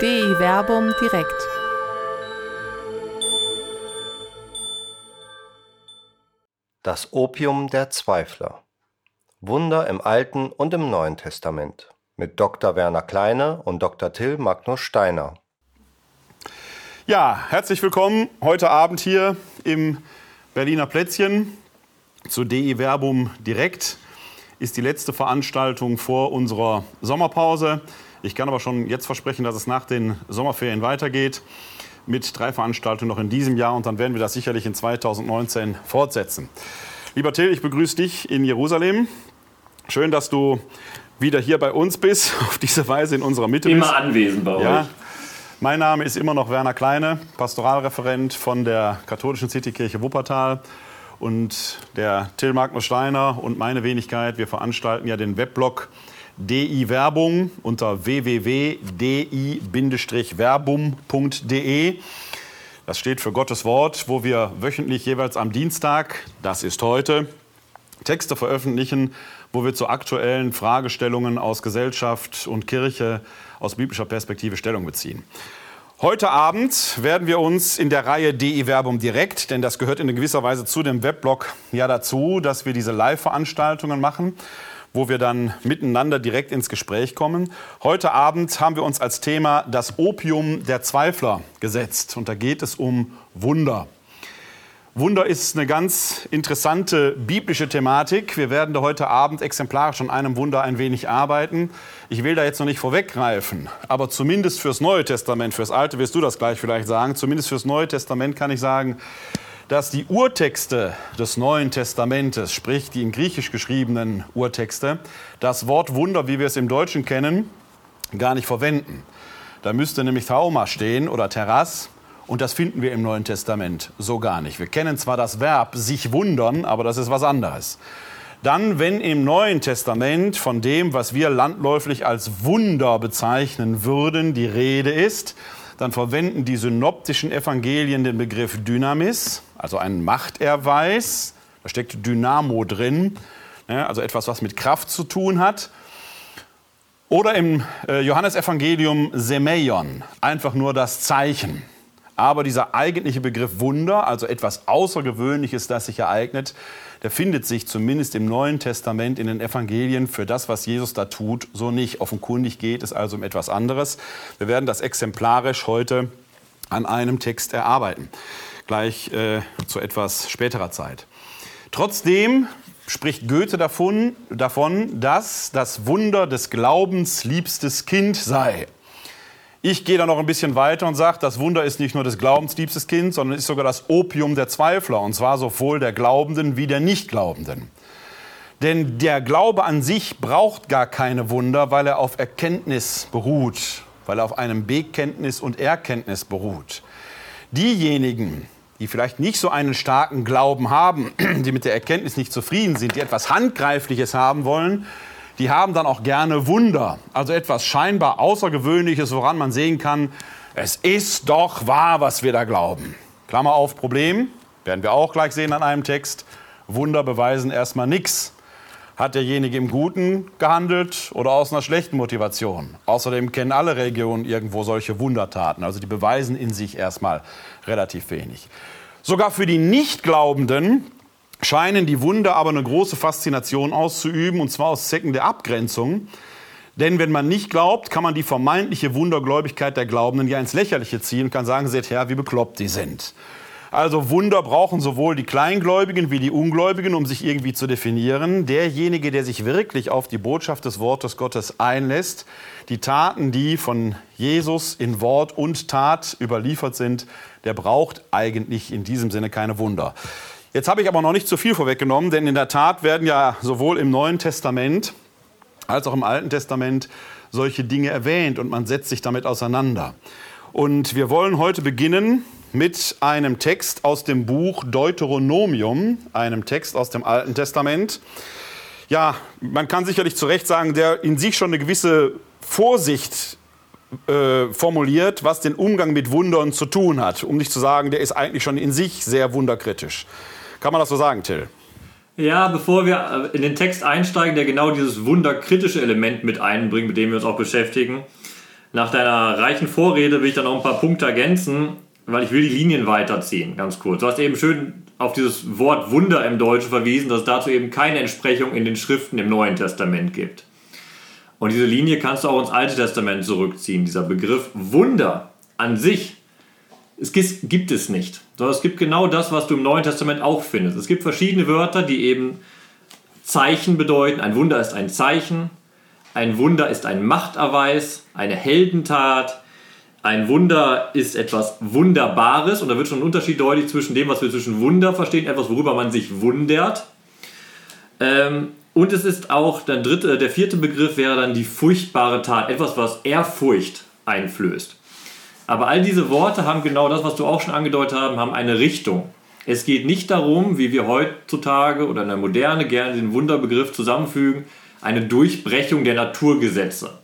DI Werbung direkt. Das Opium der Zweifler. Wunder im Alten und im Neuen Testament mit Dr. Werner Kleine und Dr. Till Magnus Steiner. Ja, herzlich willkommen heute Abend hier im Berliner Plätzchen zu DI Verbum direkt. Ist die letzte Veranstaltung vor unserer Sommerpause. Ich kann aber schon jetzt versprechen, dass es nach den Sommerferien weitergeht mit drei Veranstaltungen noch in diesem Jahr und dann werden wir das sicherlich in 2019 fortsetzen. Lieber Till, ich begrüße dich in Jerusalem. Schön, dass du wieder hier bei uns bist, auf diese Weise in unserer Mitte Immer bist. anwesend bei Ja. euch. Mein Name ist immer noch Werner Kleine, Pastoralreferent von der katholischen Citykirche Wuppertal. Und der Till Magnus Steiner und meine Wenigkeit, wir veranstalten ja den Weblog DI Werbung unter www.di-werbum.de. Das steht für Gottes Wort, wo wir wöchentlich jeweils am Dienstag, das ist heute, Texte veröffentlichen, wo wir zu aktuellen Fragestellungen aus Gesellschaft und Kirche aus biblischer Perspektive Stellung beziehen. Heute Abend werden wir uns in der Reihe DI Werbung direkt, denn das gehört in gewisser Weise zu dem Weblog ja dazu, dass wir diese Live-Veranstaltungen machen, wo wir dann miteinander direkt ins Gespräch kommen. Heute Abend haben wir uns als Thema das Opium der Zweifler gesetzt und da geht es um Wunder. Wunder ist eine ganz interessante biblische Thematik. Wir werden da heute Abend exemplarisch an einem Wunder ein wenig arbeiten. Ich will da jetzt noch nicht vorweggreifen, aber zumindest fürs Neue Testament, fürs Alte wirst du das gleich vielleicht sagen, zumindest fürs Neue Testament kann ich sagen, dass die Urtexte des Neuen Testamentes, sprich die in Griechisch geschriebenen Urtexte, das Wort Wunder, wie wir es im Deutschen kennen, gar nicht verwenden. Da müsste nämlich Trauma stehen oder Terras. Und das finden wir im Neuen Testament so gar nicht. Wir kennen zwar das Verb sich wundern, aber das ist was anderes. Dann, wenn im Neuen Testament von dem, was wir landläufig als Wunder bezeichnen würden, die Rede ist, dann verwenden die synoptischen Evangelien den Begriff Dynamis, also einen Machterweis. Da steckt Dynamo drin, ne, also etwas, was mit Kraft zu tun hat. Oder im äh, Johannesevangelium Semeion, einfach nur das Zeichen. Aber dieser eigentliche Begriff Wunder, also etwas Außergewöhnliches, das sich ereignet, der findet sich zumindest im Neuen Testament in den Evangelien für das, was Jesus da tut, so nicht. Offenkundig geht es also um etwas anderes. Wir werden das exemplarisch heute an einem Text erarbeiten, gleich äh, zu etwas späterer Zeit. Trotzdem spricht Goethe davon, davon, dass das Wunder des Glaubens liebstes Kind sei. Ich gehe da noch ein bisschen weiter und sage, das Wunder ist nicht nur des Glaubens liebstes Kind, sondern ist sogar das Opium der Zweifler, und zwar sowohl der Glaubenden wie der Nichtglaubenden. Denn der Glaube an sich braucht gar keine Wunder, weil er auf Erkenntnis beruht, weil er auf einem Bekenntnis und Erkenntnis beruht. Diejenigen, die vielleicht nicht so einen starken Glauben haben, die mit der Erkenntnis nicht zufrieden sind, die etwas Handgreifliches haben wollen, die haben dann auch gerne Wunder, also etwas scheinbar Außergewöhnliches, woran man sehen kann, es ist doch wahr, was wir da glauben. Klammer auf, Problem, werden wir auch gleich sehen an einem Text, Wunder beweisen erstmal nichts. Hat derjenige im Guten gehandelt oder aus einer schlechten Motivation? Außerdem kennen alle Regionen irgendwo solche Wundertaten, also die beweisen in sich erstmal relativ wenig. Sogar für die Nichtglaubenden scheinen die Wunder aber eine große Faszination auszuüben, und zwar aus Zwecken der Abgrenzung. Denn wenn man nicht glaubt, kann man die vermeintliche Wundergläubigkeit der Glaubenden ja ins Lächerliche ziehen und kann sagen, seht her, wie bekloppt die sind. Also Wunder brauchen sowohl die Kleingläubigen wie die Ungläubigen, um sich irgendwie zu definieren. Derjenige, der sich wirklich auf die Botschaft des Wortes Gottes einlässt, die Taten, die von Jesus in Wort und Tat überliefert sind, der braucht eigentlich in diesem Sinne keine Wunder. Jetzt habe ich aber noch nicht zu viel vorweggenommen, denn in der Tat werden ja sowohl im Neuen Testament als auch im Alten Testament solche Dinge erwähnt und man setzt sich damit auseinander. Und wir wollen heute beginnen mit einem Text aus dem Buch Deuteronomium, einem Text aus dem Alten Testament. Ja, man kann sicherlich zu Recht sagen, der in sich schon eine gewisse Vorsicht äh, formuliert, was den Umgang mit Wundern zu tun hat. Um nicht zu sagen, der ist eigentlich schon in sich sehr wunderkritisch. Kann man das so sagen, Till? Ja, bevor wir äh, in den Text einsteigen, der genau dieses wunderkritische Element mit einbringt, mit dem wir uns auch beschäftigen, nach deiner reichen Vorrede will ich dann noch ein paar Punkte ergänzen, weil ich will die Linien weiterziehen, ganz kurz. Du hast eben schön auf dieses Wort Wunder im Deutschen verwiesen, dass es dazu eben keine Entsprechung in den Schriften im Neuen Testament gibt. Und diese Linie kannst du auch ins Alte Testament zurückziehen. Dieser Begriff Wunder an sich es gibt es nicht, sondern es gibt genau das, was du im Neuen Testament auch findest. Es gibt verschiedene Wörter, die eben Zeichen bedeuten. Ein Wunder ist ein Zeichen, ein Wunder ist ein Machterweis, eine Heldentat. Ein Wunder ist etwas Wunderbares und da wird schon ein Unterschied deutlich zwischen dem, was wir zwischen Wunder verstehen, etwas, worüber man sich wundert. Ähm, und es ist auch der dritte, der vierte Begriff wäre dann die furchtbare Tat, etwas, was Ehrfurcht einflößt. Aber all diese Worte haben genau das, was du auch schon angedeutet hast, haben eine Richtung. Es geht nicht darum, wie wir heutzutage oder in der Moderne gerne den Wunderbegriff zusammenfügen, eine Durchbrechung der Naturgesetze.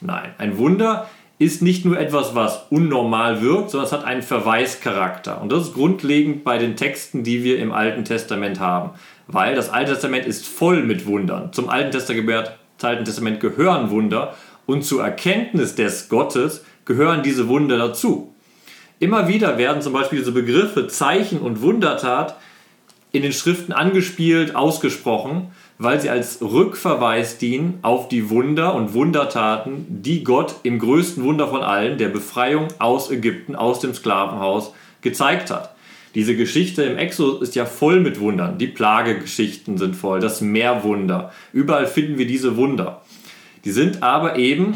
Nein, ein Wunder ist nicht nur etwas, was unnormal wirkt, sondern es hat einen Verweischarakter. Und das ist grundlegend bei den Texten, die wir im Alten Testament haben. Weil das Alte Testament ist voll mit Wundern. Zum Alten Testament gehören Wunder und zur Erkenntnis des Gottes gehören diese Wunder dazu. Immer wieder werden zum Beispiel diese Begriffe Zeichen und Wundertat in den Schriften angespielt, ausgesprochen, weil sie als Rückverweis dienen auf die Wunder und Wundertaten, die Gott im größten Wunder von allen, der Befreiung aus Ägypten, aus dem Sklavenhaus, gezeigt hat. Diese Geschichte im Exodus ist ja voll mit Wundern. Die Plagegeschichten sind voll, das Meerwunder. Überall finden wir diese Wunder. Die sind aber eben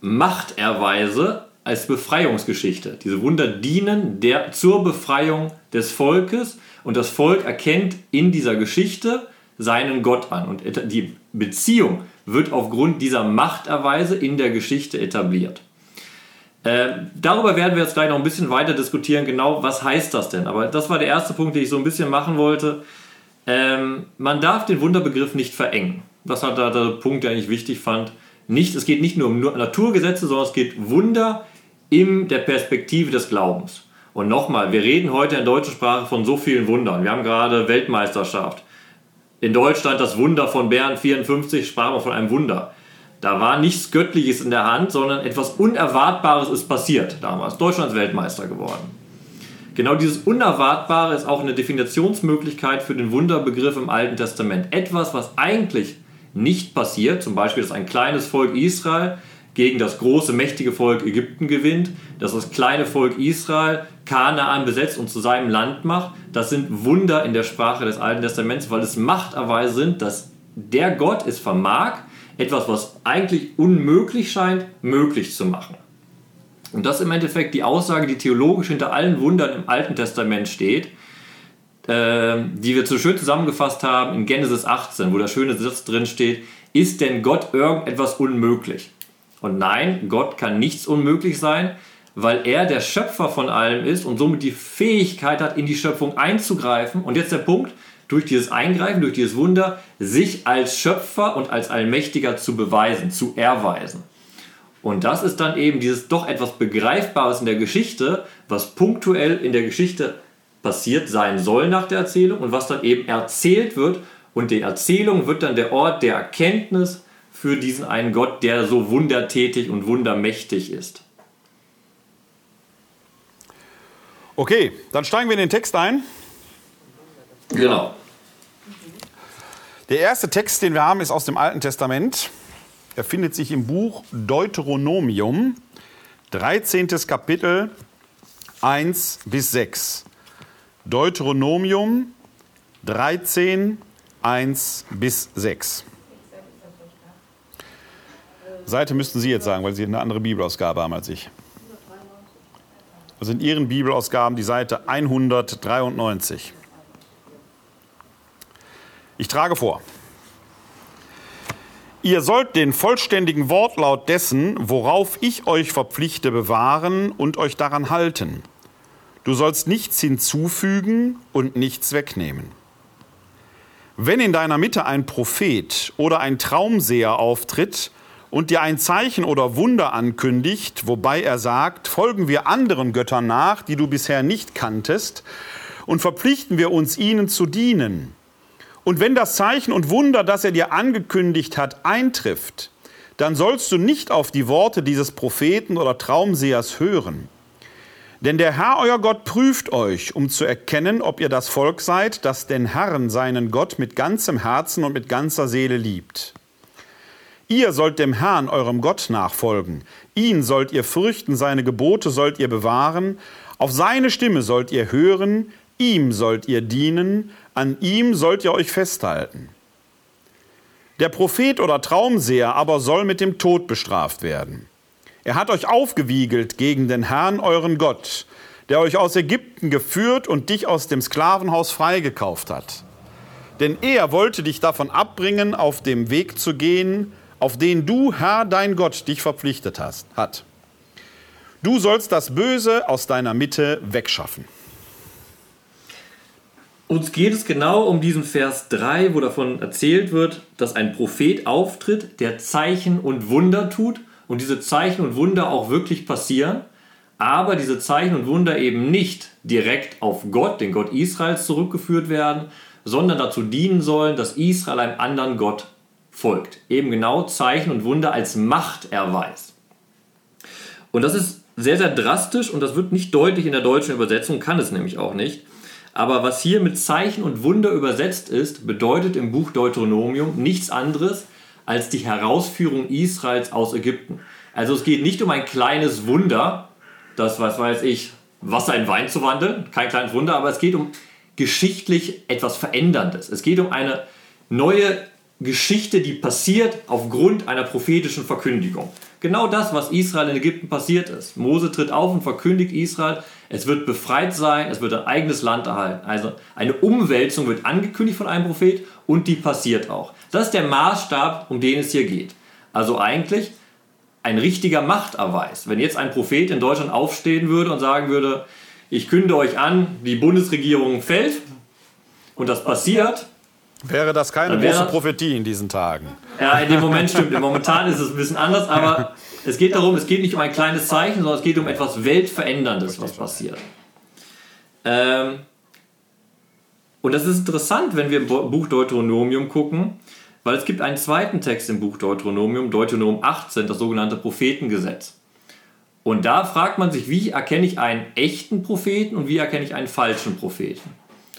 Machterweise als Befreiungsgeschichte. Diese Wunder dienen der, zur Befreiung des Volkes und das Volk erkennt in dieser Geschichte seinen Gott an. Und die Beziehung wird aufgrund dieser Machterweise in der Geschichte etabliert. Äh, darüber werden wir jetzt gleich noch ein bisschen weiter diskutieren, genau was heißt das denn. Aber das war der erste Punkt, den ich so ein bisschen machen wollte. Ähm, man darf den Wunderbegriff nicht verengen. Das war der Punkt, den ich wichtig fand nicht, es geht nicht nur um Naturgesetze, sondern es geht Wunder in der Perspektive des Glaubens. Und nochmal, wir reden heute in der deutschen Sprache von so vielen Wundern. Wir haben gerade Weltmeisterschaft. In Deutschland das Wunder von Bern 54 sprachen wir von einem Wunder. Da war nichts Göttliches in der Hand, sondern etwas Unerwartbares ist passiert damals. Deutschland ist Weltmeister geworden. Genau dieses Unerwartbare ist auch eine Definitionsmöglichkeit für den Wunderbegriff im Alten Testament. Etwas, was eigentlich nicht passiert. Zum Beispiel, dass ein kleines Volk Israel gegen das große, mächtige Volk Ägypten gewinnt, dass das kleine Volk Israel Kanaan besetzt und zu seinem Land macht. Das sind Wunder in der Sprache des Alten Testaments, weil es Machterweise sind, dass der Gott es vermag, etwas, was eigentlich unmöglich scheint, möglich zu machen. Und das ist im Endeffekt die Aussage, die theologisch hinter allen Wundern im Alten Testament steht. Ähm, die wir so schön zusammengefasst haben in Genesis 18, wo der schöne Satz drin steht, ist denn Gott irgendetwas unmöglich? Und nein, Gott kann nichts unmöglich sein, weil er der Schöpfer von allem ist und somit die Fähigkeit hat, in die Schöpfung einzugreifen. Und jetzt der Punkt, durch dieses Eingreifen, durch dieses Wunder, sich als Schöpfer und als Allmächtiger zu beweisen, zu erweisen. Und das ist dann eben dieses doch etwas Begreifbares in der Geschichte, was punktuell in der Geschichte passiert sein soll nach der Erzählung und was dann eben erzählt wird. Und die Erzählung wird dann der Ort der Erkenntnis für diesen einen Gott, der so wundertätig und wundermächtig ist. Okay, dann steigen wir in den Text ein. Genau. Der erste Text, den wir haben, ist aus dem Alten Testament. Er findet sich im Buch Deuteronomium, 13. Kapitel 1 bis 6. Deuteronomium 13, 1 bis 6. Seite müssten Sie jetzt sagen, weil Sie eine andere Bibelausgabe haben als ich. Also in Ihren Bibelausgaben die Seite 193. Ich trage vor. Ihr sollt den vollständigen Wortlaut dessen, worauf ich euch verpflichte, bewahren und euch daran halten Du sollst nichts hinzufügen und nichts wegnehmen. Wenn in deiner Mitte ein Prophet oder ein Traumseher auftritt und dir ein Zeichen oder Wunder ankündigt, wobei er sagt, folgen wir anderen Göttern nach, die du bisher nicht kanntest, und verpflichten wir uns ihnen zu dienen. Und wenn das Zeichen und Wunder, das er dir angekündigt hat, eintrifft, dann sollst du nicht auf die Worte dieses Propheten oder Traumsehers hören. Denn der Herr euer Gott prüft euch, um zu erkennen, ob ihr das Volk seid, das den Herrn, seinen Gott, mit ganzem Herzen und mit ganzer Seele liebt. Ihr sollt dem Herrn, eurem Gott, nachfolgen. Ihn sollt ihr fürchten, seine Gebote sollt ihr bewahren, auf seine Stimme sollt ihr hören, ihm sollt ihr dienen, an ihm sollt ihr euch festhalten. Der Prophet oder Traumseher aber soll mit dem Tod bestraft werden. Er hat euch aufgewiegelt gegen den Herrn, euren Gott, der euch aus Ägypten geführt und dich aus dem Sklavenhaus freigekauft hat. Denn er wollte dich davon abbringen, auf dem Weg zu gehen, auf den du, Herr, dein Gott, dich verpflichtet hast, hat. Du sollst das Böse aus deiner Mitte wegschaffen. Uns geht es genau um diesen Vers 3, wo davon erzählt wird, dass ein Prophet auftritt, der Zeichen und Wunder tut und diese Zeichen und Wunder auch wirklich passieren, aber diese Zeichen und Wunder eben nicht direkt auf Gott, den Gott Israels, zurückgeführt werden, sondern dazu dienen sollen, dass Israel einem anderen Gott folgt. Eben genau Zeichen und Wunder als Machterweis. Und das ist sehr, sehr drastisch und das wird nicht deutlich in der deutschen Übersetzung, kann es nämlich auch nicht. Aber was hier mit Zeichen und Wunder übersetzt ist, bedeutet im Buch Deuteronomium nichts anderes als die Herausführung Israels aus Ägypten. Also es geht nicht um ein kleines Wunder, das, was weiß ich, Wasser in Wein zu wandeln, kein kleines Wunder, aber es geht um geschichtlich etwas Veränderndes. Es geht um eine neue Geschichte, die passiert aufgrund einer prophetischen Verkündigung. Genau das, was Israel in Ägypten passiert ist. Mose tritt auf und verkündigt Israel, es wird befreit sein, es wird ein eigenes Land erhalten. Also eine Umwälzung wird angekündigt von einem Prophet und die passiert auch. Das ist der Maßstab, um den es hier geht. Also eigentlich ein richtiger Machterweis. Wenn jetzt ein Prophet in Deutschland aufstehen würde und sagen würde, ich künde euch an, die Bundesregierung fällt und das passiert, Wäre das keine große Prophetie in diesen Tagen? Ja, in dem Moment stimmt. Momentan ist es ein bisschen anders, aber es geht darum, es geht nicht um ein kleines Zeichen, sondern es geht um etwas Weltveränderndes, was passiert. Ähm, und das ist interessant, wenn wir im Buch Deuteronomium gucken, weil es gibt einen zweiten Text im Buch Deuteronomium, Deuteronomium 18, das sogenannte Prophetengesetz. Und da fragt man sich, wie erkenne ich einen echten Propheten und wie erkenne ich einen falschen Propheten?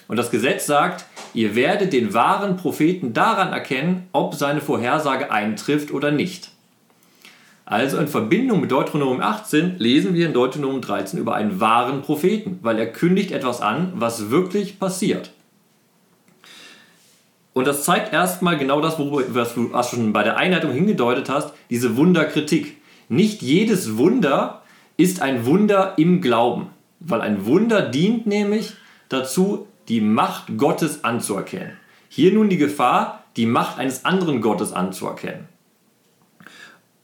Und das Gesetz sagt, ihr werdet den wahren Propheten daran erkennen, ob seine Vorhersage eintrifft oder nicht. Also in Verbindung mit Deuteronomium 18 lesen wir in Deuteronomium 13 über einen wahren Propheten, weil er kündigt etwas an, was wirklich passiert. Und das zeigt erstmal genau das, was du schon bei der Einleitung hingedeutet hast, diese Wunderkritik. Nicht jedes Wunder ist ein Wunder im Glauben, weil ein Wunder dient nämlich dazu, die Macht Gottes anzuerkennen. Hier nun die Gefahr, die Macht eines anderen Gottes anzuerkennen.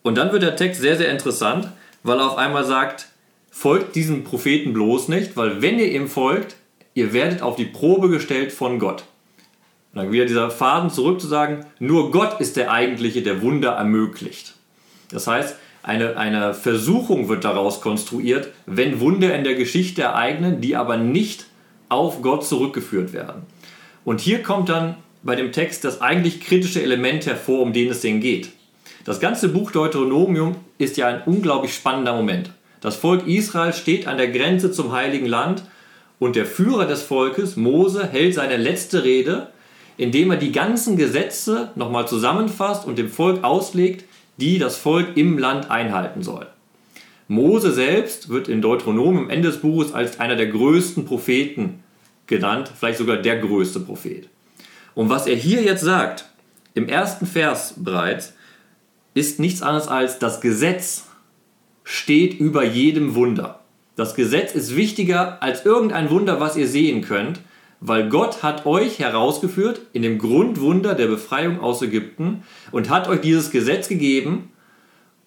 Und dann wird der Text sehr, sehr interessant, weil er auf einmal sagt, folgt diesem Propheten bloß nicht, weil wenn ihr ihm folgt, ihr werdet auf die Probe gestellt von Gott. Und dann wieder dieser Faden zurück zu sagen, nur Gott ist der eigentliche, der Wunder ermöglicht. Das heißt, eine, eine Versuchung wird daraus konstruiert, wenn Wunder in der Geschichte ereignen, die aber nicht auf Gott zurückgeführt werden. Und hier kommt dann bei dem Text das eigentlich kritische Element hervor, um den es denn geht. Das ganze Buch Deuteronomium ist ja ein unglaublich spannender Moment. Das Volk Israel steht an der Grenze zum heiligen Land und der Führer des Volkes, Mose, hält seine letzte Rede, indem er die ganzen Gesetze nochmal zusammenfasst und dem Volk auslegt, die das Volk im Land einhalten soll. Mose selbst wird in Deuteronomium Ende des Buches als einer der größten Propheten genannt, vielleicht sogar der größte Prophet. Und was er hier jetzt sagt, im ersten Vers bereits, ist nichts anderes als das Gesetz steht über jedem Wunder. Das Gesetz ist wichtiger als irgendein Wunder, was ihr sehen könnt, weil Gott hat euch herausgeführt in dem Grundwunder der Befreiung aus Ägypten und hat euch dieses Gesetz gegeben.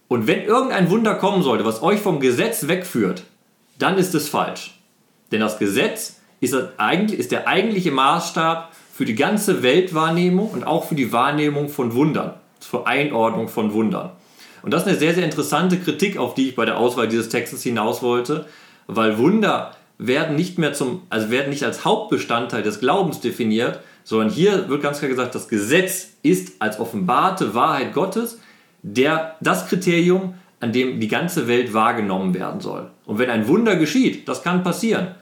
Und wenn irgendein Wunder kommen sollte, was euch vom Gesetz wegführt, dann ist es falsch. Denn das Gesetz ist, das eigentlich, ist der eigentliche Maßstab für die ganze Weltwahrnehmung und auch für die Wahrnehmung von Wundern, zur Einordnung von Wundern. Und das ist eine sehr, sehr interessante Kritik, auf die ich bei der Auswahl dieses Textes hinaus wollte, weil Wunder werden nicht mehr zum, also werden nicht als Hauptbestandteil des Glaubens definiert, sondern hier wird ganz klar gesagt, das Gesetz ist als offenbarte Wahrheit Gottes der, das Kriterium, an dem die ganze Welt wahrgenommen werden soll. Und wenn ein Wunder geschieht, das kann passieren,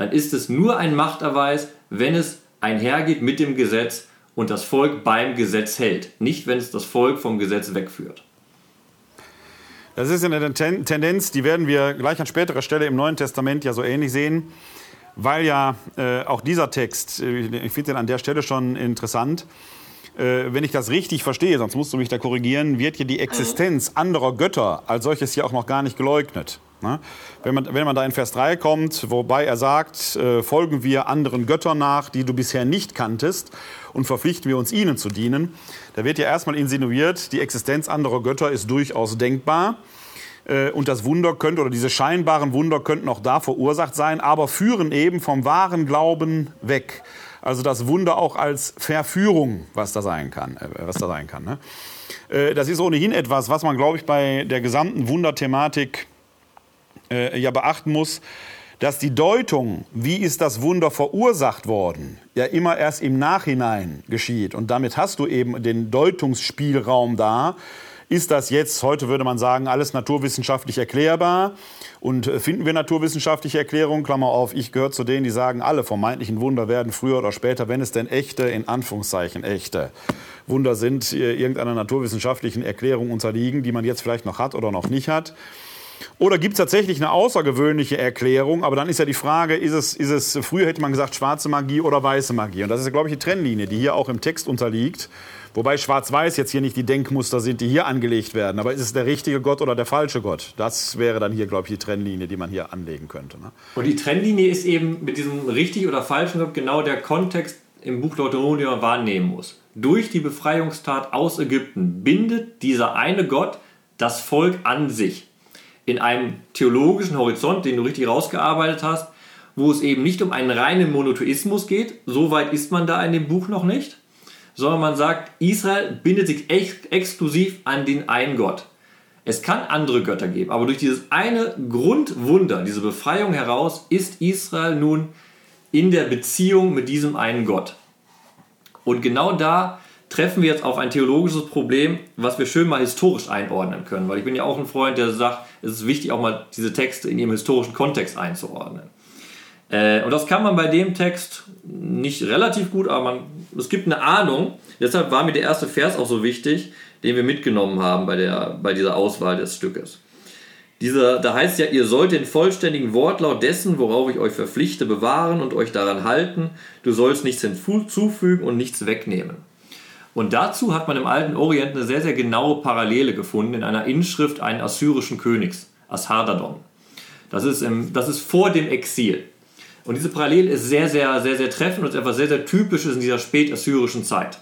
dann ist es nur ein Machterweis, wenn es einhergeht mit dem Gesetz und das Volk beim Gesetz hält, nicht wenn es das Volk vom Gesetz wegführt. Das ist eine Tendenz, die werden wir gleich an späterer Stelle im Neuen Testament ja so ähnlich sehen, weil ja äh, auch dieser Text, äh, ich finde den an der Stelle schon interessant, äh, wenn ich das richtig verstehe, sonst musst du mich da korrigieren, wird hier die Existenz anderer Götter als solches hier auch noch gar nicht geleugnet. Ne? Wenn man, wenn man da in Vers 3 kommt, wobei er sagt, äh, folgen wir anderen Göttern nach, die du bisher nicht kanntest, und verpflichten wir uns ihnen zu dienen, da wird ja erstmal insinuiert, die Existenz anderer Götter ist durchaus denkbar. Äh, und das Wunder könnte, oder diese scheinbaren Wunder könnten auch da verursacht sein, aber führen eben vom wahren Glauben weg. Also das Wunder auch als Verführung, was da sein kann. Äh, was da sein kann ne? Äh, das ist ohnehin etwas, was man, glaube ich, bei der gesamten Wunderthematik äh, ja beachten muss, dass die Deutung, wie ist das Wunder verursacht worden, ja immer erst im Nachhinein geschieht. Und damit hast du eben den Deutungsspielraum da. Ist das jetzt, heute würde man sagen, alles naturwissenschaftlich erklärbar? Und äh, finden wir naturwissenschaftliche Erklärungen, Klammer auf, ich gehöre zu denen, die sagen, alle vermeintlichen Wunder werden früher oder später, wenn es denn echte, in Anführungszeichen echte Wunder sind, äh, irgendeiner naturwissenschaftlichen Erklärung unterliegen, die man jetzt vielleicht noch hat oder noch nicht hat. Oder gibt es tatsächlich eine außergewöhnliche Erklärung? Aber dann ist ja die Frage, ist es, ist es, früher hätte man gesagt, schwarze Magie oder weiße Magie. Und das ist, glaube ich, die Trennlinie, die hier auch im Text unterliegt. Wobei schwarz-weiß jetzt hier nicht die Denkmuster sind, die hier angelegt werden. Aber ist es der richtige Gott oder der falsche Gott? Das wäre dann hier, glaube ich, die Trennlinie, die man hier anlegen könnte. Ne? Und die Trennlinie ist eben mit diesem richtig oder falschen Gott genau der Kontext im Buch Deuteronomium wahrnehmen muss. Durch die Befreiungstat aus Ägypten bindet dieser eine Gott das Volk an sich in einem theologischen Horizont, den du richtig rausgearbeitet hast, wo es eben nicht um einen reinen Monotheismus geht, so weit ist man da in dem Buch noch nicht, sondern man sagt, Israel bindet sich ex exklusiv an den einen Gott. Es kann andere Götter geben, aber durch dieses eine Grundwunder, diese Befreiung heraus, ist Israel nun in der Beziehung mit diesem einen Gott. Und genau da treffen wir jetzt auf ein theologisches Problem, was wir schön mal historisch einordnen können. Weil ich bin ja auch ein Freund, der sagt, es ist wichtig, auch mal diese Texte in ihrem historischen Kontext einzuordnen. Äh, und das kann man bei dem Text nicht relativ gut, aber man, es gibt eine Ahnung. Deshalb war mir der erste Vers auch so wichtig, den wir mitgenommen haben bei, der, bei dieser Auswahl des Stückes. Dieser, da heißt ja, ihr sollt den vollständigen Wortlaut dessen, worauf ich euch verpflichte, bewahren und euch daran halten. Du sollst nichts hinzufügen und nichts wegnehmen. Und dazu hat man im alten Orient eine sehr, sehr genaue Parallele gefunden in einer Inschrift eines assyrischen Königs, Ashardadon. Das ist, im, das ist vor dem Exil. Und diese Parallele ist sehr, sehr, sehr, sehr treffend und ist etwas sehr, sehr Typisches in dieser spätassyrischen Zeit.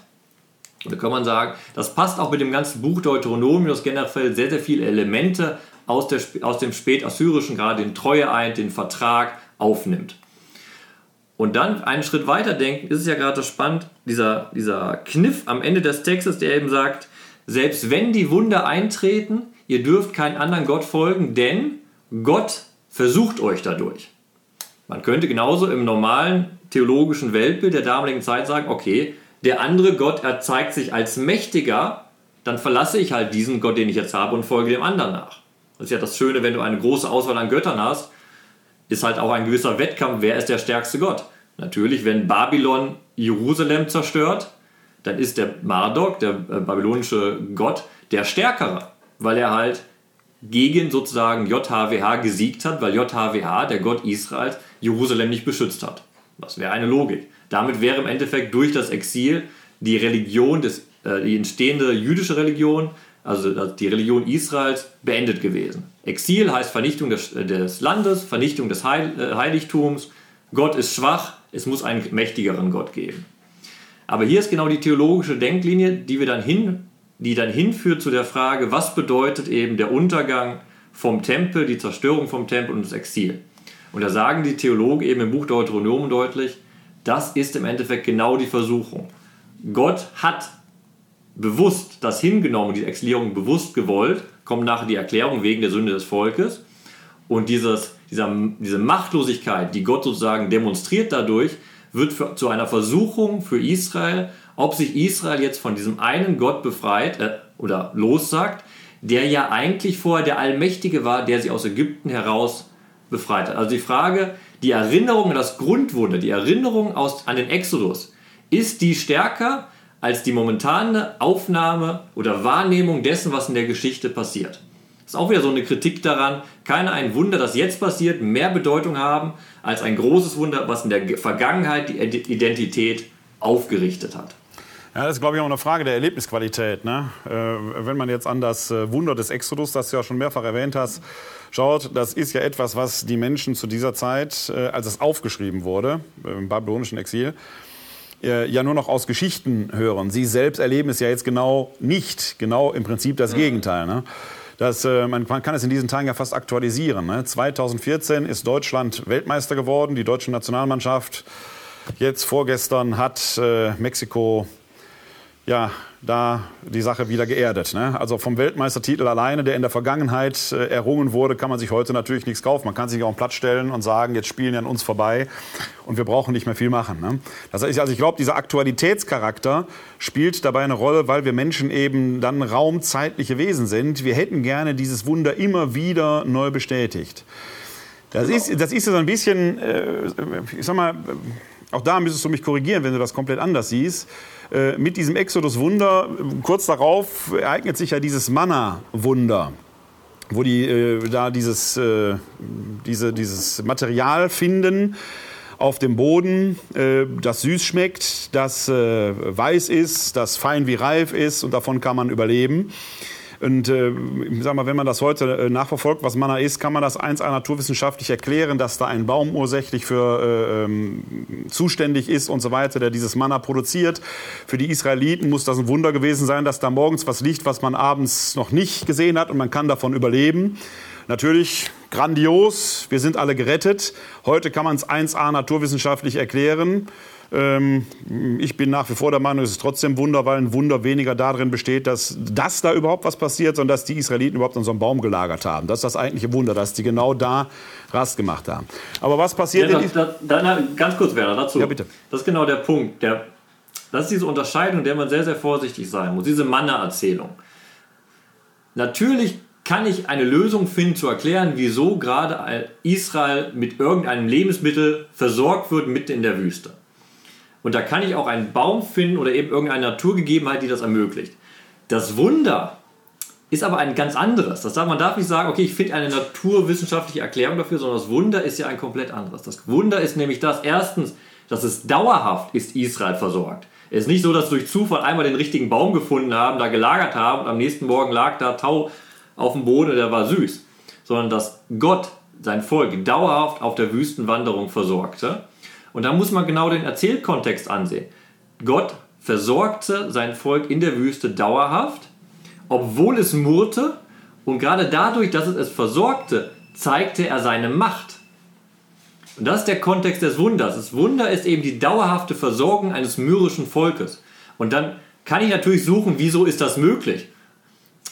Und da kann man sagen, das passt auch mit dem ganzen Buch Deuteronomium, das generell sehr, sehr viele Elemente aus, der, aus dem spätassyrischen, gerade den Treueeid, den Vertrag aufnimmt. Und dann einen Schritt weiter denken, ist es ja gerade spannend, dieser, dieser Kniff am Ende des Textes, der eben sagt, selbst wenn die Wunder eintreten, ihr dürft keinen anderen Gott folgen, denn Gott versucht euch dadurch. Man könnte genauso im normalen theologischen Weltbild der damaligen Zeit sagen, okay, der andere Gott erzeigt sich als mächtiger, dann verlasse ich halt diesen Gott, den ich jetzt habe und folge dem anderen nach. Das ist ja das Schöne, wenn du eine große Auswahl an Göttern hast, ist halt auch ein gewisser Wettkampf, wer ist der stärkste Gott. Natürlich, wenn Babylon Jerusalem zerstört, dann ist der Marduk, der äh, babylonische Gott, der Stärkere, weil er halt gegen sozusagen JHWH gesiegt hat, weil JHWH, der Gott Israels, Jerusalem nicht beschützt hat. Das wäre eine Logik. Damit wäre im Endeffekt durch das Exil die Religion, des, äh, die entstehende jüdische Religion, also die Religion Israels, beendet gewesen. Exil heißt Vernichtung des, äh, des Landes, Vernichtung des Heil, äh, Heiligtums. Gott ist schwach, es muss einen mächtigeren Gott geben. Aber hier ist genau die theologische Denklinie, die wir dann hin, die dann hinführt zu der Frage, was bedeutet eben der Untergang vom Tempel, die Zerstörung vom Tempel und das Exil. Und da sagen die Theologen eben im Buch Deuteronomium deutlich, das ist im Endeffekt genau die Versuchung. Gott hat bewusst das hingenommen, die Exilierung bewusst gewollt, kommt nachher die Erklärung wegen der Sünde des Volkes. Und dieses, dieser, diese Machtlosigkeit, die Gott sozusagen demonstriert dadurch, wird für, zu einer Versuchung für Israel, ob sich Israel jetzt von diesem einen Gott befreit, äh, oder lossagt, der ja eigentlich vorher der Allmächtige war, der sie aus Ägypten heraus befreit hat. Also die Frage, die Erinnerung an das Grundwunder, die Erinnerung aus, an den Exodus, ist die stärker als die momentane Aufnahme oder Wahrnehmung dessen, was in der Geschichte passiert. Das ist auch wieder so eine Kritik daran, kann ein Wunder, das jetzt passiert, mehr Bedeutung haben als ein großes Wunder, was in der Vergangenheit die Identität aufgerichtet hat. Ja, das ist, glaube ich, auch eine Frage der Erlebnisqualität. Ne? Äh, wenn man jetzt an das äh, Wunder des Exodus, das du ja schon mehrfach erwähnt hast, schaut, das ist ja etwas, was die Menschen zu dieser Zeit, äh, als es aufgeschrieben wurde, im babylonischen Exil, äh, ja nur noch aus Geschichten hören. Sie selbst erleben es ja jetzt genau nicht, genau im Prinzip das Gegenteil. Ne? Das, äh, man, man, kann es in diesen Tagen ja fast aktualisieren. Ne? 2014 ist Deutschland Weltmeister geworden, die deutsche Nationalmannschaft. Jetzt vorgestern hat äh, Mexiko ja, da die Sache wieder geerdet. Ne? Also vom Weltmeistertitel alleine, der in der Vergangenheit äh, errungen wurde, kann man sich heute natürlich nichts kaufen. Man kann sich auf den Platz stellen und sagen, jetzt spielen die an uns vorbei und wir brauchen nicht mehr viel machen. Ne? Das heißt, also ich glaube, dieser Aktualitätscharakter spielt dabei eine Rolle, weil wir Menschen eben dann raumzeitliche Wesen sind. Wir hätten gerne dieses Wunder immer wieder neu bestätigt. Das, genau. ist, das ist so ein bisschen, äh, ich sag mal, auch da müsstest du mich korrigieren, wenn du das komplett anders siehst. Äh, mit diesem Exodus-Wunder, kurz darauf ereignet sich ja dieses Manna-Wunder wo die äh, da dieses, äh, diese, dieses Material finden auf dem Boden, äh, das süß schmeckt, das äh, weiß ist, das fein wie reif ist und davon kann man überleben. Und äh, ich sag mal, wenn man das heute äh, nachverfolgt, was Manna ist, kann man das eins naturwissenschaftlich erklären, dass da ein Baum ursächlich für äh, ähm, zuständig ist und so weiter, der dieses Manna produziert. Für die Israeliten muss das ein Wunder gewesen sein, dass da morgens was liegt, was man abends noch nicht gesehen hat und man kann davon überleben. Natürlich grandios, wir sind alle gerettet. Heute kann man es 1a naturwissenschaftlich erklären. Ähm, ich bin nach wie vor der Meinung, es ist trotzdem Wunder, weil ein Wunder weniger darin besteht, dass, dass da überhaupt was passiert, sondern dass die Israeliten überhaupt an so einem Baum gelagert haben. Das ist das eigentliche Wunder, dass die genau da Rast gemacht haben. Aber was passiert ja, da, da, da, Ganz kurz, Werner, dazu. Ja, bitte. Das ist genau der Punkt. Der, das ist diese Unterscheidung, der man sehr, sehr vorsichtig sein muss. Diese Manna-Erzählung. Natürlich kann ich eine Lösung finden, zu erklären, wieso gerade Israel mit irgendeinem Lebensmittel versorgt wird mitten in der Wüste. Und da kann ich auch einen Baum finden oder eben irgendeine Naturgegebenheit, die das ermöglicht. Das Wunder ist aber ein ganz anderes. Das darf, man darf nicht sagen, okay, ich finde eine naturwissenschaftliche Erklärung dafür, sondern das Wunder ist ja ein komplett anderes. Das Wunder ist nämlich das, erstens, dass es dauerhaft ist Israel versorgt. Es ist nicht so, dass sie durch Zufall einmal den richtigen Baum gefunden haben, da gelagert haben und am nächsten Morgen lag da Tau auf dem Boden, der war süß. Sondern dass Gott sein Volk dauerhaft auf der Wüstenwanderung versorgte. Und da muss man genau den Erzählkontext ansehen. Gott versorgte sein Volk in der Wüste dauerhaft, obwohl es murrte und gerade dadurch, dass es es versorgte, zeigte er seine Macht. Und das ist der Kontext des Wunders. Das Wunder ist eben die dauerhafte Versorgung eines myrischen Volkes. Und dann kann ich natürlich suchen, wieso ist das möglich?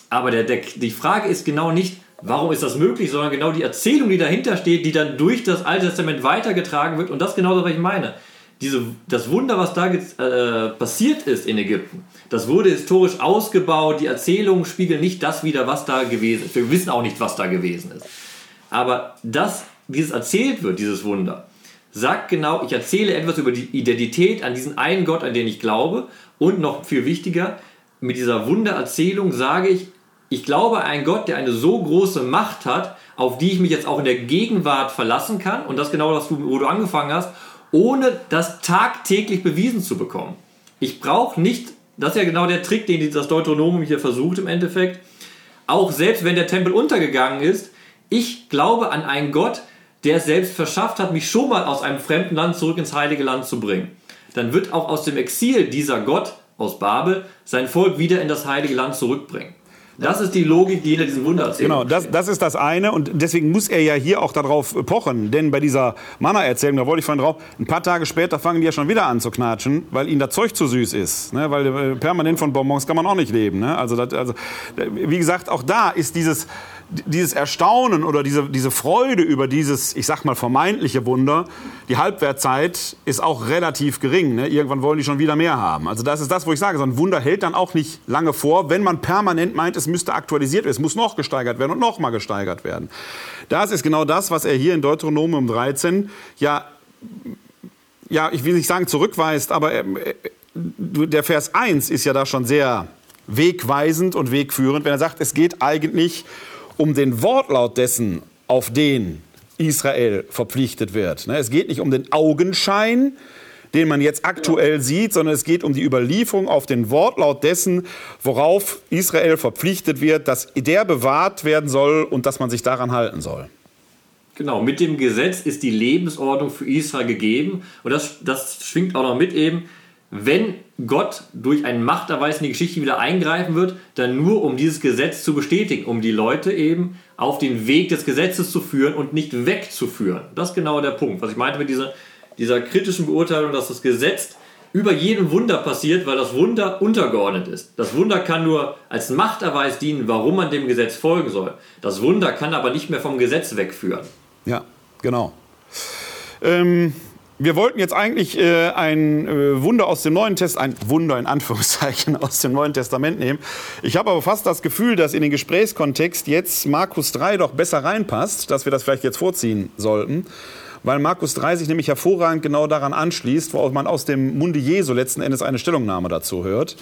Aber der, der, die Frage ist genau nicht, warum ist das möglich, sondern genau die Erzählung, die dahinter steht, die dann durch das Alte Testament weitergetragen wird. Und das ist genau das, was ich meine. Diese, das Wunder, was da äh, passiert ist in Ägypten, das wurde historisch ausgebaut. Die Erzählungen spiegeln nicht das wider, was da gewesen ist. Wir wissen auch nicht, was da gewesen ist. Aber das, wie es erzählt wird, dieses Wunder, sagt genau, ich erzähle etwas über die Identität an diesen einen Gott, an den ich glaube. Und noch viel wichtiger, mit dieser Wundererzählung sage ich, ich glaube an einen Gott, der eine so große Macht hat, auf die ich mich jetzt auch in der Gegenwart verlassen kann. Und das genau das, wo du angefangen hast, ohne das tagtäglich bewiesen zu bekommen. Ich brauche nicht, das ist ja genau der Trick, den das Deuteronomium hier versucht im Endeffekt. Auch selbst wenn der Tempel untergegangen ist, ich glaube an einen Gott, der es selbst verschafft hat, mich schon mal aus einem fremden Land zurück ins heilige Land zu bringen. Dann wird auch aus dem Exil dieser Gott aus Babel sein Volk wieder in das heilige Land zurückbringen. Das ist die Logik, die hinter diesem Wunder erzählt. Genau, das, das ist das eine. Und deswegen muss er ja hier auch darauf pochen. Denn bei dieser Manna-Erzählung, da wollte ich vorhin drauf, ein paar Tage später fangen die ja schon wieder an zu knatschen, weil ihnen das Zeug zu süß ist. Ne? Weil permanent von Bonbons kann man auch nicht leben. Ne? Also, das, also, wie gesagt, auch da ist dieses, dieses Erstaunen oder diese, diese Freude über dieses, ich sag mal, vermeintliche Wunder, die Halbwertzeit ist auch relativ gering. Ne? Irgendwann wollen die schon wieder mehr haben. Also das ist das, wo ich sage, so ein Wunder hält dann auch nicht lange vor, wenn man permanent meint, es müsste aktualisiert werden, es muss noch gesteigert werden und noch mal gesteigert werden. Das ist genau das, was er hier in Deuteronomium 13 ja, ja, ich will nicht sagen zurückweist, aber äh, der Vers 1 ist ja da schon sehr wegweisend und wegführend, wenn er sagt, es geht eigentlich um den Wortlaut dessen, auf den Israel verpflichtet wird. Ne, es geht nicht um den Augenschein, den man jetzt aktuell sieht, sondern es geht um die Überlieferung auf den Wortlaut dessen, worauf Israel verpflichtet wird, dass der bewahrt werden soll und dass man sich daran halten soll. Genau, mit dem Gesetz ist die Lebensordnung für Israel gegeben und das, das schwingt auch noch mit eben, wenn Gott durch einen Machterweis in die Geschichte wieder eingreifen wird, dann nur um dieses Gesetz zu bestätigen, um die Leute eben auf den Weg des Gesetzes zu führen und nicht wegzuführen. Das ist genau der Punkt, was ich meinte mit dieser, dieser kritischen Beurteilung, dass das Gesetz über jedem Wunder passiert, weil das Wunder untergeordnet ist. Das Wunder kann nur als Machterweis dienen, warum man dem Gesetz folgen soll. Das Wunder kann aber nicht mehr vom Gesetz wegführen. Ja, genau. Ähm, wir wollten jetzt eigentlich äh, ein äh, Wunder aus dem Neuen Testament, ein Wunder in Anführungszeichen aus dem Neuen Testament nehmen. Ich habe aber fast das Gefühl, dass in den Gesprächskontext jetzt Markus 3 doch besser reinpasst, dass wir das vielleicht jetzt vorziehen sollten. Weil Markus 3 sich nämlich hervorragend genau daran anschließt, wo man aus dem Munde Jesu letzten Endes eine Stellungnahme dazu hört.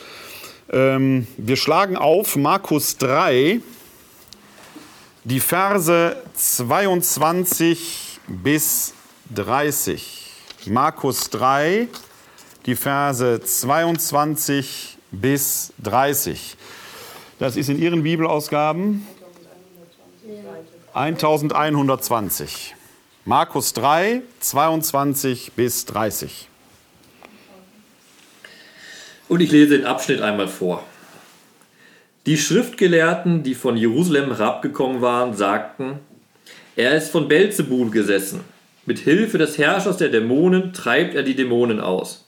Ähm, wir schlagen auf Markus 3, die Verse 22 bis 30. Markus 3, die Verse 22 bis 30. Das ist in Ihren Bibelausgaben 1120. Markus 3, 22 bis 30. Und ich lese den Abschnitt einmal vor. Die Schriftgelehrten, die von Jerusalem herabgekommen waren, sagten, er ist von Belzebul gesessen mit Hilfe des Herrschers der Dämonen treibt er die Dämonen aus.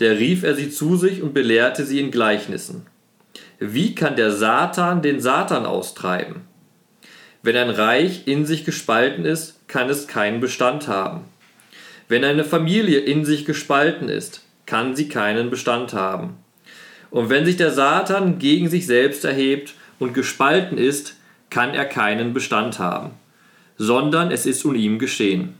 Der rief er sie zu sich und belehrte sie in Gleichnissen. Wie kann der Satan den Satan austreiben? Wenn ein Reich in sich gespalten ist, kann es keinen Bestand haben. Wenn eine Familie in sich gespalten ist, kann sie keinen Bestand haben. Und wenn sich der Satan gegen sich selbst erhebt und gespalten ist, kann er keinen Bestand haben, sondern es ist um ihm geschehen.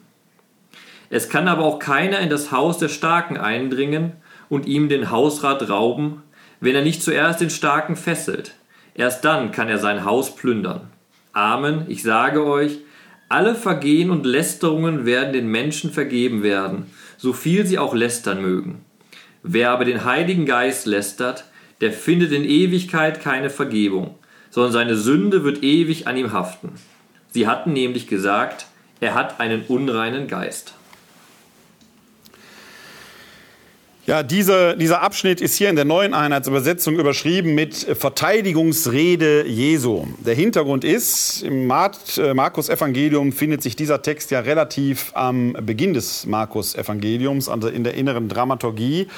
Es kann aber auch keiner in das Haus des Starken eindringen und ihm den Hausrat rauben, wenn er nicht zuerst den Starken fesselt. Erst dann kann er sein Haus plündern. Amen, ich sage euch, alle Vergehen und Lästerungen werden den Menschen vergeben werden, so viel sie auch lästern mögen. Wer aber den Heiligen Geist lästert, der findet in Ewigkeit keine Vergebung, sondern seine Sünde wird ewig an ihm haften. Sie hatten nämlich gesagt, er hat einen unreinen Geist. Ja, diese, dieser Abschnitt ist hier in der neuen Einheitsübersetzung überschrieben mit Verteidigungsrede Jesu. Der Hintergrund ist, im äh, Markus Evangelium findet sich dieser Text ja relativ am Beginn des Markus Evangeliums, also in der inneren Dramaturgie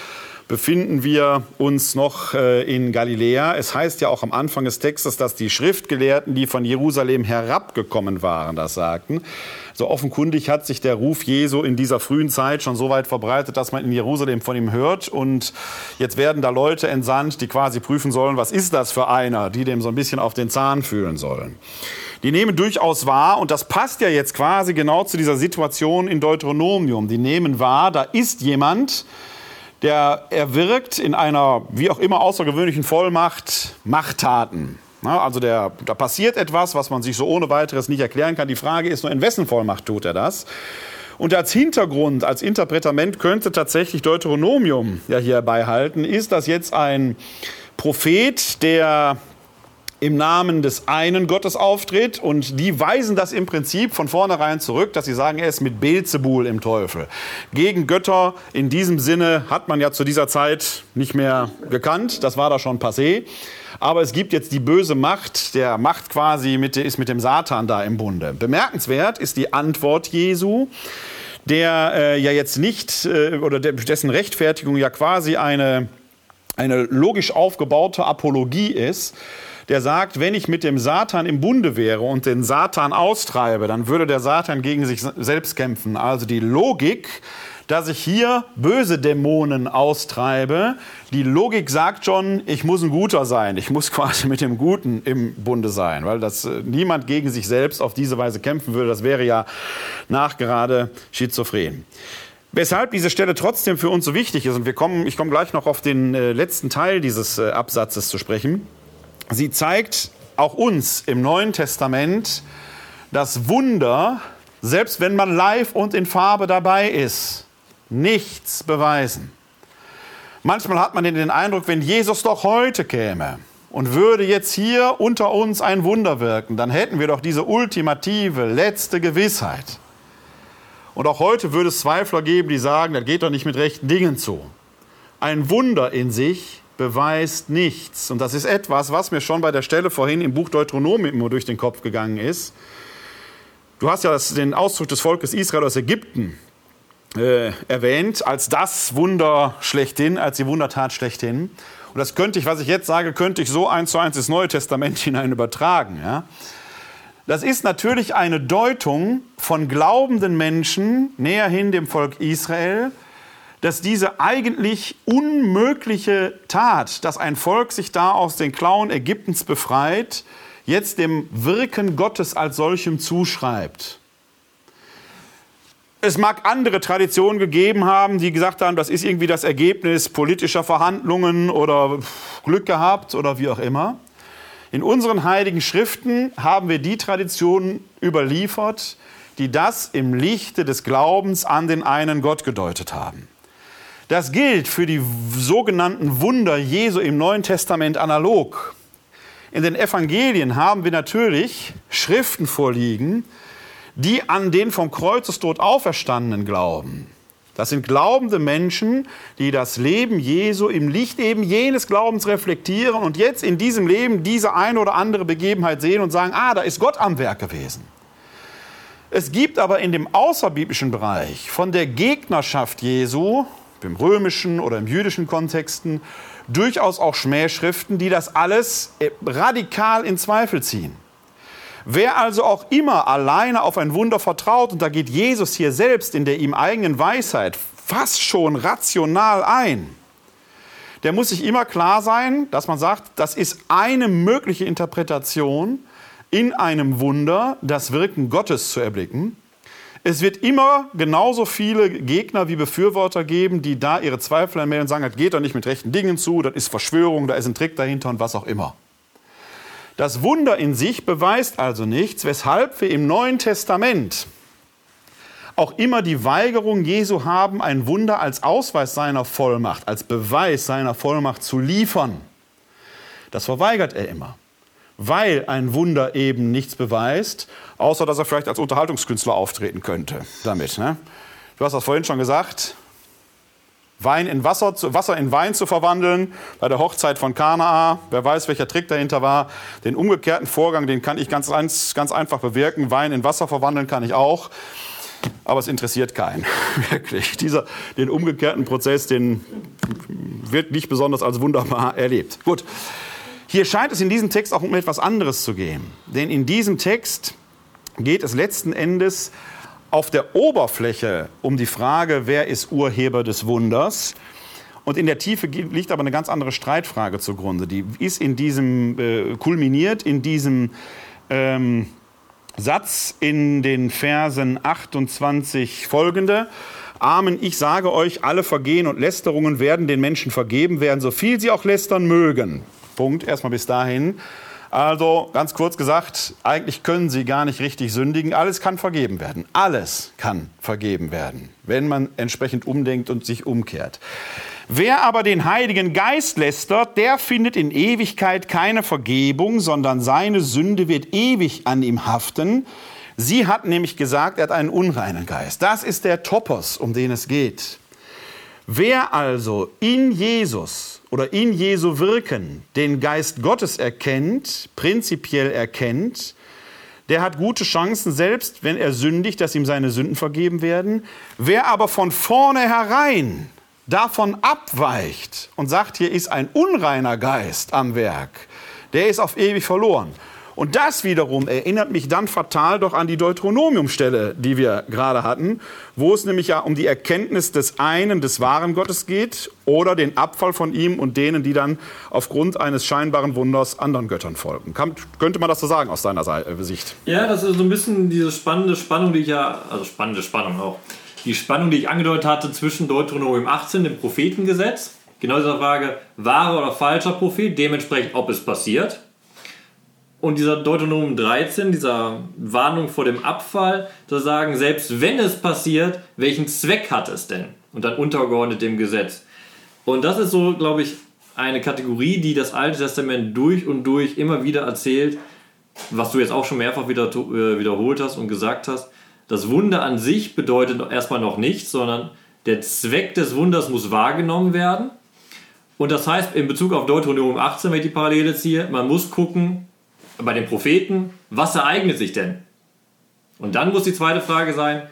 befinden wir uns noch äh, in Galiläa. Es heißt ja auch am Anfang des Textes, dass die Schriftgelehrten, die von Jerusalem herabgekommen waren, das sagten. So offenkundig hat sich der Ruf Jesu in dieser frühen Zeit schon so weit verbreitet, dass man in Jerusalem von ihm hört. Und jetzt werden da Leute entsandt, die quasi prüfen sollen, was ist das für einer, die dem so ein bisschen auf den Zahn fühlen sollen. Die nehmen durchaus wahr, und das passt ja jetzt quasi genau zu dieser Situation in Deuteronomium. Die nehmen wahr, da ist jemand, der erwirkt in einer wie auch immer außergewöhnlichen Vollmacht Machttaten. Also der, da passiert etwas, was man sich so ohne weiteres nicht erklären kann. Die Frage ist nur, in wessen Vollmacht tut er das? Und als Hintergrund, als Interpretament könnte tatsächlich Deuteronomium ja hier beihalten. Ist das jetzt ein Prophet, der im Namen des einen Gottes auftritt und die weisen das im Prinzip von vornherein zurück, dass sie sagen, er ist mit Beelzebul im Teufel. Gegen Götter in diesem Sinne hat man ja zu dieser Zeit nicht mehr gekannt, das war da schon passé. Aber es gibt jetzt die böse Macht, der Macht quasi mit, ist mit dem Satan da im Bunde. Bemerkenswert ist die Antwort Jesu der äh, ja jetzt nicht äh, oder dessen Rechtfertigung ja quasi eine, eine logisch aufgebaute Apologie ist der sagt, wenn ich mit dem Satan im Bunde wäre und den Satan austreibe, dann würde der Satan gegen sich selbst kämpfen. Also die Logik, dass ich hier böse Dämonen austreibe, die Logik sagt schon, ich muss ein Guter sein. Ich muss quasi mit dem Guten im Bunde sein, weil das äh, niemand gegen sich selbst auf diese Weise kämpfen würde. Das wäre ja nachgerade schizophren. Weshalb diese Stelle trotzdem für uns so wichtig ist, und wir kommen, ich komme gleich noch auf den äh, letzten Teil dieses äh, Absatzes zu sprechen. Sie zeigt auch uns im Neuen Testament das Wunder, selbst wenn man live und in Farbe dabei ist, nichts beweisen. Manchmal hat man den Eindruck, wenn Jesus doch heute käme und würde jetzt hier unter uns ein Wunder wirken, dann hätten wir doch diese ultimative, letzte Gewissheit. Und auch heute würde es Zweifler geben, die sagen, das geht doch nicht mit rechten Dingen zu. Ein Wunder in sich beweist nichts. Und das ist etwas, was mir schon bei der Stelle vorhin im Buch Deuteronomium durch den Kopf gegangen ist. Du hast ja das, den Ausdruck des Volkes Israel aus Ägypten äh, erwähnt als das Wunder schlechthin, als die Wundertat schlechthin. Und das könnte ich, was ich jetzt sage, könnte ich so eins zu eins ins Neue Testament hinein übertragen. Ja? Das ist natürlich eine Deutung von glaubenden Menschen näher hin dem Volk Israel, dass diese eigentlich unmögliche Tat, dass ein Volk sich da aus den Klauen Ägyptens befreit, jetzt dem Wirken Gottes als solchem zuschreibt. Es mag andere Traditionen gegeben haben, die gesagt haben, das ist irgendwie das Ergebnis politischer Verhandlungen oder Glück gehabt oder wie auch immer. In unseren heiligen Schriften haben wir die Tradition überliefert, die das im Lichte des Glaubens an den einen Gott gedeutet haben. Das gilt für die sogenannten Wunder Jesu im Neuen Testament analog. In den Evangelien haben wir natürlich Schriften vorliegen, die an den vom Kreuzestod auferstandenen glauben. Das sind glaubende Menschen, die das Leben Jesu im Licht eben jenes Glaubens reflektieren und jetzt in diesem Leben diese eine oder andere Begebenheit sehen und sagen, ah, da ist Gott am Werk gewesen. Es gibt aber in dem außerbiblischen Bereich von der Gegnerschaft Jesu, im römischen oder im jüdischen Kontexten, durchaus auch Schmähschriften, die das alles äh, radikal in Zweifel ziehen. Wer also auch immer alleine auf ein Wunder vertraut, und da geht Jesus hier selbst in der ihm eigenen Weisheit fast schon rational ein, der muss sich immer klar sein, dass man sagt, das ist eine mögliche Interpretation, in einem Wunder das Wirken Gottes zu erblicken. Es wird immer genauso viele Gegner wie Befürworter geben, die da ihre Zweifel anmelden und sagen, das geht doch nicht mit rechten Dingen zu, das ist Verschwörung, da ist ein Trick dahinter und was auch immer. Das Wunder in sich beweist also nichts, weshalb wir im Neuen Testament auch immer die Weigerung Jesu haben, ein Wunder als Ausweis seiner Vollmacht, als Beweis seiner Vollmacht zu liefern. Das verweigert er immer, weil ein Wunder eben nichts beweist, außer dass er vielleicht als Unterhaltungskünstler auftreten könnte damit. Ne? Du hast das vorhin schon gesagt, Wein in Wasser, Wasser in Wein zu verwandeln bei der Hochzeit von Kanaa. Wer weiß, welcher Trick dahinter war. Den umgekehrten Vorgang, den kann ich ganz, ganz einfach bewirken. Wein in Wasser verwandeln kann ich auch. Aber es interessiert keinen, wirklich. Dieser, den umgekehrten Prozess, den wird nicht besonders als wunderbar erlebt. Gut. Hier scheint es in diesem Text auch um etwas anderes zu gehen. Denn in diesem Text geht es letzten Endes auf der Oberfläche um die Frage, wer ist Urheber des Wunders. Und in der Tiefe liegt aber eine ganz andere Streitfrage zugrunde. Die ist in diesem, äh, kulminiert in diesem ähm, Satz in den Versen 28 folgende. Amen, ich sage euch, alle Vergehen und Lästerungen werden den Menschen vergeben werden, so viel sie auch lästern mögen. Punkt, erstmal bis dahin. Also ganz kurz gesagt, eigentlich können sie gar nicht richtig sündigen. Alles kann vergeben werden. Alles kann vergeben werden, wenn man entsprechend umdenkt und sich umkehrt. Wer aber den Heiligen Geist lästert, der findet in Ewigkeit keine Vergebung, sondern seine Sünde wird ewig an ihm haften. Sie hat nämlich gesagt, er hat einen unreinen Geist. Das ist der Topos, um den es geht. Wer also in Jesus oder in Jesu Wirken den Geist Gottes erkennt, prinzipiell erkennt, der hat gute Chancen, selbst wenn er sündigt, dass ihm seine Sünden vergeben werden. Wer aber von vornherein davon abweicht und sagt, hier ist ein unreiner Geist am Werk, der ist auf ewig verloren. Und das wiederum erinnert mich dann fatal doch an die Deuteronomiumstelle, die wir gerade hatten, wo es nämlich ja um die Erkenntnis des einen, des wahren Gottes geht oder den Abfall von ihm und denen, die dann aufgrund eines scheinbaren Wunders anderen Göttern folgen. Kann, könnte man das so sagen aus deiner äh, Sicht? Ja, das ist so ein bisschen diese spannende Spannung, die ich ja, also spannende Spannung auch, die Spannung, die ich angedeutet hatte zwischen Deuteronomium 18, dem Prophetengesetz, genau dieser Frage, wahrer oder falscher Prophet, dementsprechend, ob es passiert, und dieser Deuteronomium 13, dieser Warnung vor dem Abfall, zu sagen, selbst wenn es passiert, welchen Zweck hat es denn? Und dann untergeordnet dem Gesetz. Und das ist so, glaube ich, eine Kategorie, die das Alte Testament durch und durch immer wieder erzählt, was du jetzt auch schon mehrfach wieder, äh, wiederholt hast und gesagt hast. Das Wunder an sich bedeutet erstmal noch nichts, sondern der Zweck des Wunders muss wahrgenommen werden. Und das heißt, in Bezug auf Deuteronomium 18, wenn ich die Parallele ziehe, man muss gucken, bei den Propheten, was ereignet sich denn? Und dann muss die zweite Frage sein,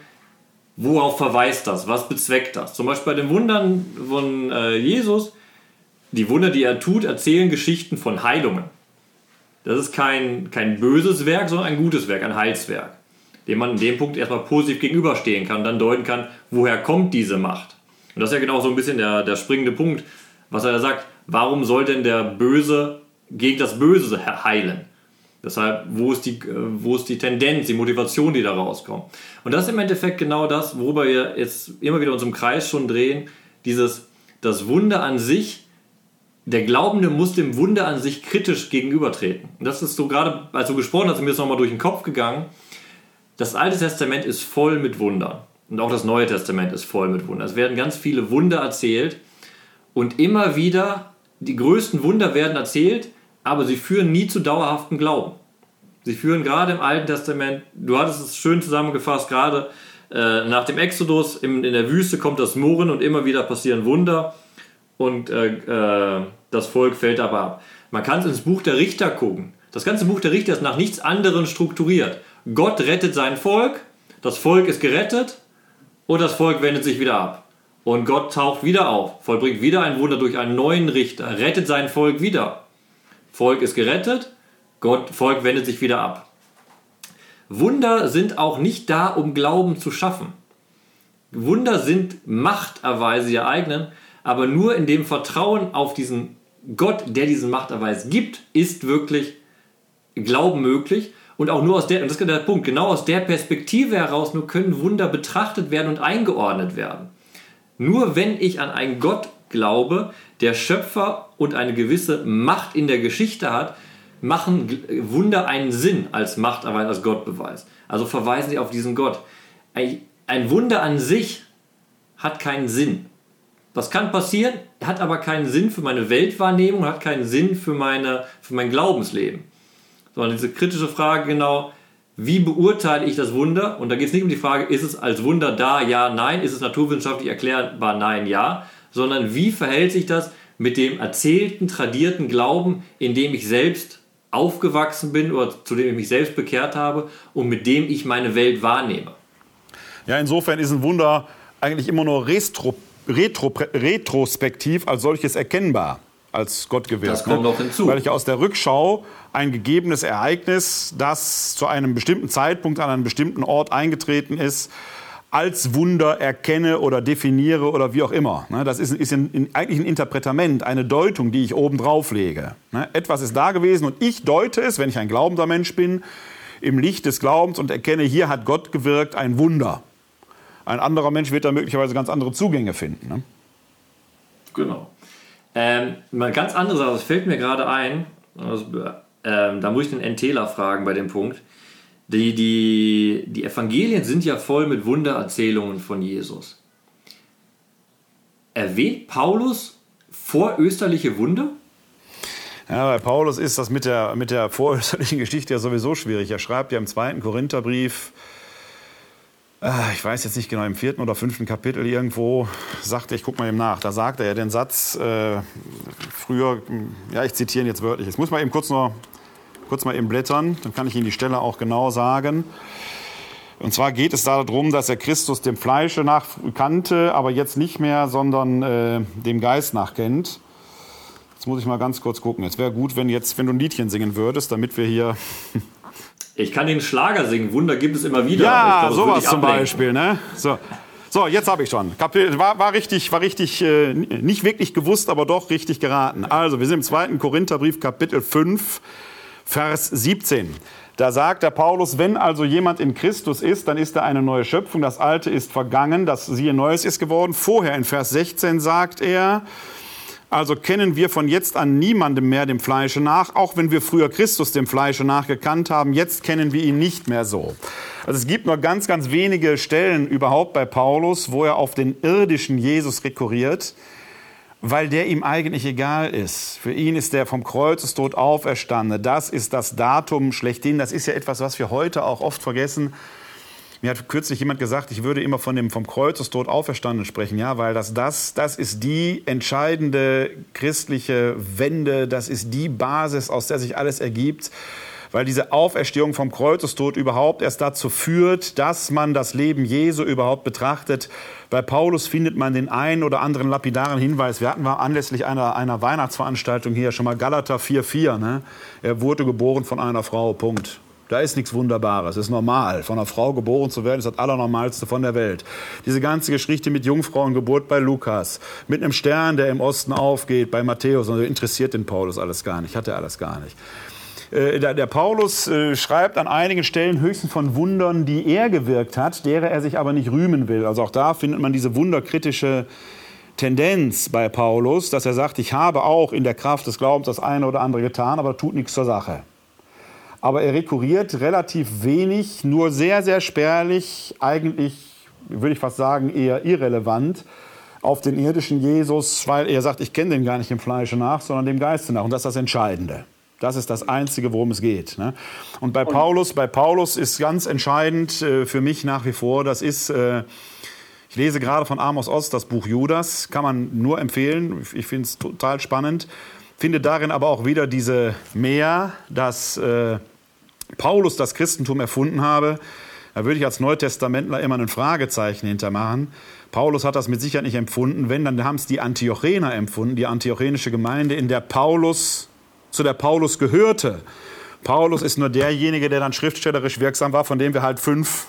worauf verweist das? Was bezweckt das? Zum Beispiel bei den Wundern von äh, Jesus, die Wunder, die er tut, erzählen Geschichten von Heilungen. Das ist kein, kein böses Werk, sondern ein gutes Werk, ein Heilswerk, dem man in dem Punkt erstmal positiv gegenüberstehen kann dann deuten kann, woher kommt diese Macht. Und das ist ja genau so ein bisschen der, der springende Punkt, was er da sagt. Warum soll denn der Böse gegen das Böse heilen? Deshalb, wo ist, die, wo ist die Tendenz, die Motivation, die da rauskommt? Und das ist im Endeffekt genau das, worüber wir jetzt immer wieder uns im Kreis schon drehen. Dieses, das Wunder an sich, der Glaubende muss dem Wunder an sich kritisch gegenübertreten. Und das ist so gerade, als du gesprochen hast, mir ist nochmal durch den Kopf gegangen. Das Alte Testament ist voll mit Wundern. Und auch das Neue Testament ist voll mit Wundern. Es werden ganz viele Wunder erzählt. Und immer wieder, die größten Wunder werden erzählt, aber sie führen nie zu dauerhaftem Glauben. Sie führen gerade im Alten Testament, du hattest es schön zusammengefasst, gerade äh, nach dem Exodus in, in, der Wüste kommt das Murren und immer wieder passieren Wunder und äh, äh, das Volk fällt aber ab. Man kann ins Buch der Richter gucken. Das ganze Buch der Richter ist nach nichts anderem strukturiert. Gott rettet sein Volk, das Volk ist gerettet und das Volk wendet sich wieder ab. Und Gott taucht wieder auf, vollbringt wieder ein Wunder durch einen neuen Richter, rettet sein Volk wieder. Volk ist gerettet, Gott, Volk wendet sich wieder ab. Wunder sind auch nicht da, um Glauben zu schaffen. Wunder sind Machterweise, die ereignen, aber nur in dem Vertrauen auf diesen Gott, der diesen Machterweis gibt, ist wirklich Glauben möglich. Und auch nur aus der, und das ist der Punkt, genau aus der Perspektive heraus nur können Wunder betrachtet werden und eingeordnet werden. Nur wenn ich an einen Gott glaube, der Schöpfer und eine gewisse Macht in der Geschichte hat, machen Wunder einen Sinn als Macht, aber als Gottbeweis. Also verweisen sie auf diesen Gott. Ein Wunder an sich hat keinen Sinn. Was kann passieren? Hat aber keinen Sinn für meine Weltwahrnehmung, hat keinen Sinn für, meine, für mein Glaubensleben. Sondern diese kritische Frage genau, wie beurteile ich das Wunder? Und da geht es nicht um die Frage, ist es als Wunder da, ja, nein, ist es naturwissenschaftlich erklärbar, nein, ja, sondern wie verhält sich das mit dem erzählten, tradierten Glauben, in dem ich selbst aufgewachsen bin oder zu dem ich mich selbst bekehrt habe und mit dem ich meine Welt wahrnehme. Ja, insofern ist ein Wunder eigentlich immer nur retro, retro, retrospektiv als solches erkennbar als Gott gewirkt. Das kommt noch hinzu. Weil ich aus der Rückschau ein gegebenes Ereignis, das zu einem bestimmten Zeitpunkt an einem bestimmten Ort eingetreten ist, als Wunder erkenne oder definiere oder wie auch immer. Ne, das ist, ist ein, eigentlich ein Interpretament, eine Deutung, die ich oben drauf lege. Ne, etwas ist da gewesen und ich deute es, wenn ich ein glaubender Mensch bin, im Licht des Glaubens und erkenne, hier hat Gott gewirkt, ein Wunder. Ein anderer Mensch wird da möglicherweise ganz andere Zugänge finden. Ne? Genau. Ähm, mal ganz andere Sache, das fällt mir gerade ein, also, ähm, da muss ich den Entela fragen bei dem Punkt. Die, die, die Evangelien sind ja voll mit Wundererzählungen von Jesus. Erwähnt Paulus vorösterliche Wunder? Ja, bei Paulus ist das mit der, mit der vorösterlichen Geschichte ja sowieso schwierig. Er schreibt ja im zweiten Korintherbrief, äh, ich weiß jetzt nicht genau, im vierten oder fünften Kapitel irgendwo, sagte ich, guck mal eben nach, da sagt er ja den Satz, äh, früher, ja, ich zitiere ihn jetzt wörtlich, jetzt muss man eben kurz noch kurz mal eben blättern, dann kann ich Ihnen die Stelle auch genau sagen. Und zwar geht es darum, dass er Christus dem Fleische nach kannte, aber jetzt nicht mehr, sondern äh, dem Geist nach kennt. Jetzt muss ich mal ganz kurz gucken. Es wäre gut, wenn, jetzt, wenn du ein Liedchen singen würdest, damit wir hier. Ich kann den Schlager singen. Wunder gibt es immer wieder. Ja, glaub, sowas zum Beispiel. Ne? So. So, jetzt habe ich schon. Kapitel, war, war richtig, war richtig äh, nicht wirklich gewusst, aber doch richtig geraten. Also, wir sind im zweiten Korintherbrief, Kapitel 5, Vers 17. Da sagt der Paulus, wenn also jemand in Christus ist, dann ist er eine neue Schöpfung. Das Alte ist vergangen, das siehe Neues ist geworden. Vorher in Vers 16 sagt er, also kennen wir von jetzt an niemandem mehr dem Fleische nach, auch wenn wir früher Christus dem Fleische nach gekannt haben, jetzt kennen wir ihn nicht mehr so. Also es gibt nur ganz, ganz wenige Stellen überhaupt bei Paulus, wo er auf den irdischen Jesus rekurriert, weil der ihm eigentlich egal ist. Für ihn ist der vom Kreuzestod auferstanden. Das ist das Datum schlechthin. Das ist ja etwas, was wir heute auch oft vergessen. Mir hat kürzlich jemand gesagt, ich würde immer von dem vom Kreuzestod auferstanden sprechen, ja, weil das, das, das ist die entscheidende christliche Wende, das ist die Basis, aus der sich alles ergibt, weil diese Auferstehung vom Kreuzestod überhaupt erst dazu führt, dass man das Leben Jesu überhaupt betrachtet. Bei Paulus findet man den einen oder anderen lapidaren Hinweis. Wir hatten mal anlässlich einer, einer Weihnachtsveranstaltung hier schon mal Galater 4,4. Ne? Er wurde geboren von einer Frau, Punkt. Da ist nichts Wunderbares. Es ist normal. Von einer Frau geboren zu werden, ist das Allernormalste von der Welt. Diese ganze Geschichte mit Jungfrauengeburt bei Lukas, mit einem Stern, der im Osten aufgeht, bei Matthäus, also interessiert den Paulus alles gar nicht, hat er alles gar nicht. Äh, der, Paulus äh, schreibt an einigen Stellen höchstens von Wundern, die er gewirkt hat, derer er sich aber nicht rühmen will. Also auch da findet man diese wunderkritische Tendenz bei Paulus, dass er sagt, ich habe auch in der Kraft des Glaubens das eine oder andere getan, aber tut nichts zur Sache aber er rekurriert relativ wenig, nur sehr, sehr spärlich, eigentlich würde ich fast sagen eher irrelevant, auf den irdischen Jesus, weil er sagt, ich kenne den gar nicht im Fleische nach, sondern dem Geiste nach. Und das ist das Entscheidende. Das ist das Einzige, worum es geht. Ne? Und bei Paulus, bei Paulus ist ganz entscheidend äh, für mich nach wie vor, das ist, äh, ich lese gerade von Amos Ost das Buch Judas, kann man nur empfehlen. Ich finde es total spannend. Finde darin aber auch wieder diese Mehr, dass äh, Paulus das Christentum erfunden habe. Da würde ich als Neutestamentler immer ein Fragezeichen hintermachen. Paulus hat das mit Sicherheit nicht empfunden. Wenn, dann haben es die Antiochener empfunden, die antiochenische Gemeinde, in der Paulus, zu der Paulus gehörte. Paulus ist nur derjenige, der dann schriftstellerisch wirksam war, von dem wir halt fünf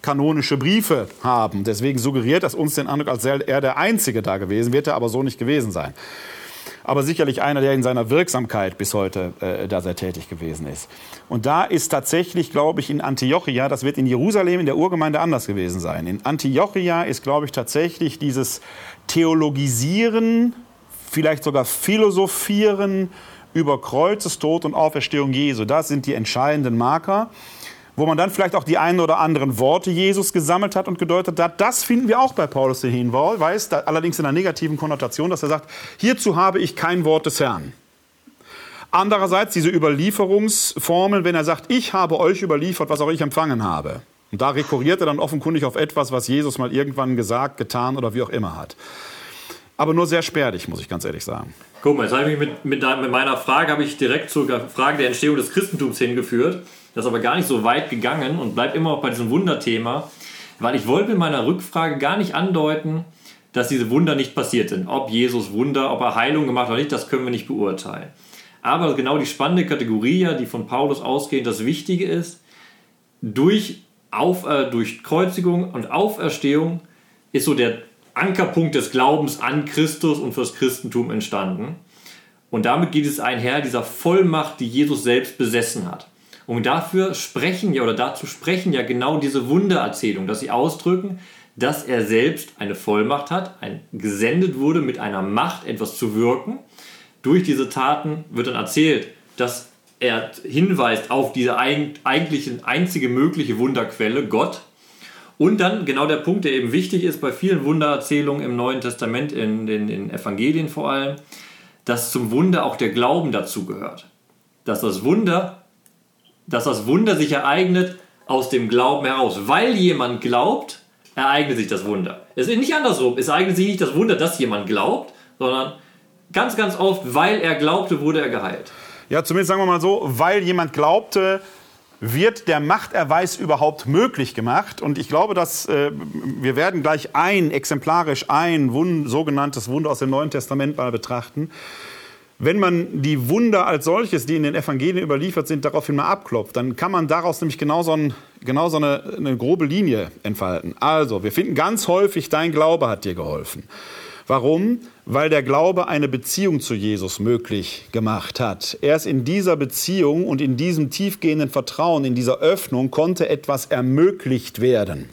kanonische Briefe haben. Deswegen suggeriert das uns den Eindruck, als sei er der Einzige da gewesen, wird er aber so nicht gewesen sein aber sicherlich einer, der in seiner Wirksamkeit bis heute äh, da sehr tätig gewesen ist. Und da ist tatsächlich, glaube ich, in Antiochia, das wird in Jerusalem in der Urgemeinde anders gewesen sein. In Antiochia ist, glaube ich, tatsächlich dieses Theologisieren, vielleicht sogar Philosophieren über Kreuzestod und Auferstehung Jesu. Das sind die entscheidenden Marker wo man dann vielleicht auch die einen oder anderen Worte Jesus gesammelt hat und gedeutet hat. Das finden wir auch bei Paulus den Hinweis, allerdings in einer negativen Konnotation, dass er sagt, hierzu habe ich kein Wort des Herrn. Andererseits diese Überlieferungsformel, wenn er sagt, ich habe euch überliefert, was auch ich empfangen habe. Und da rekurriert er dann offenkundig auf etwas, was Jesus mal irgendwann gesagt, getan oder wie auch immer hat. Aber nur sehr spärlich, muss ich ganz ehrlich sagen. Guck mal, jetzt habe ich mich mit, mit, mit meiner Frage habe ich direkt zur Frage der Entstehung des Christentums hingeführt. Das ist aber gar nicht so weit gegangen und bleibt immer auch bei diesem Wunderthema, weil ich wollte mit meiner Rückfrage gar nicht andeuten, dass diese Wunder nicht passiert sind. Ob Jesus Wunder, ob er Heilung gemacht hat oder nicht, das können wir nicht beurteilen. Aber genau die spannende Kategorie, die von Paulus ausgeht, das Wichtige ist, durch, Auf, äh, durch Kreuzigung und Auferstehung ist so der Ankerpunkt des Glaubens an Christus und fürs Christentum entstanden. Und damit geht es einher dieser Vollmacht, die Jesus selbst besessen hat. Und dafür sprechen ja oder dazu sprechen ja genau diese Wundererzählungen, dass sie ausdrücken, dass er selbst eine Vollmacht hat, ein, gesendet wurde mit einer Macht, etwas zu wirken. Durch diese Taten wird dann erzählt, dass er hinweist auf diese eigentliche einzige mögliche Wunderquelle, Gott. Und dann genau der Punkt, der eben wichtig ist bei vielen Wundererzählungen im Neuen Testament, in den, Evangelien vor allem, dass zum Wunder auch der Glauben dazu gehört. Dass das Wunder dass das Wunder sich ereignet aus dem Glauben heraus. Weil jemand glaubt, ereignet sich das Wunder. Es ist nicht andersrum. Es ereignet sich nicht das Wunder, dass jemand glaubt, sondern ganz, ganz oft, weil er glaubte, wurde er geheilt. Ja, zumindest sagen wir mal so, weil jemand glaubte, wird der Machterweis überhaupt möglich gemacht? Und ich glaube, dass äh, wir werden gleich ein, exemplarisch ein Wund, sogenanntes Wunder aus dem Neuen Testament mal betrachten wenn man die Wunder als solches, die in den Evangelien überliefert sind, daraufhin mal abklopft, dann kann man daraus nämlich genau so, ein, genau eine, eine grobe Linie entfalten. Also, wir finden ganz häufig, dein Glaube hat dir geholfen. Warum? Weil der Glaube eine Beziehung zu Jesus möglich gemacht hat. Erst in dieser Beziehung und in diesem tiefgehenden Vertrauen, in dieser Öffnung konnte etwas ermöglicht werden.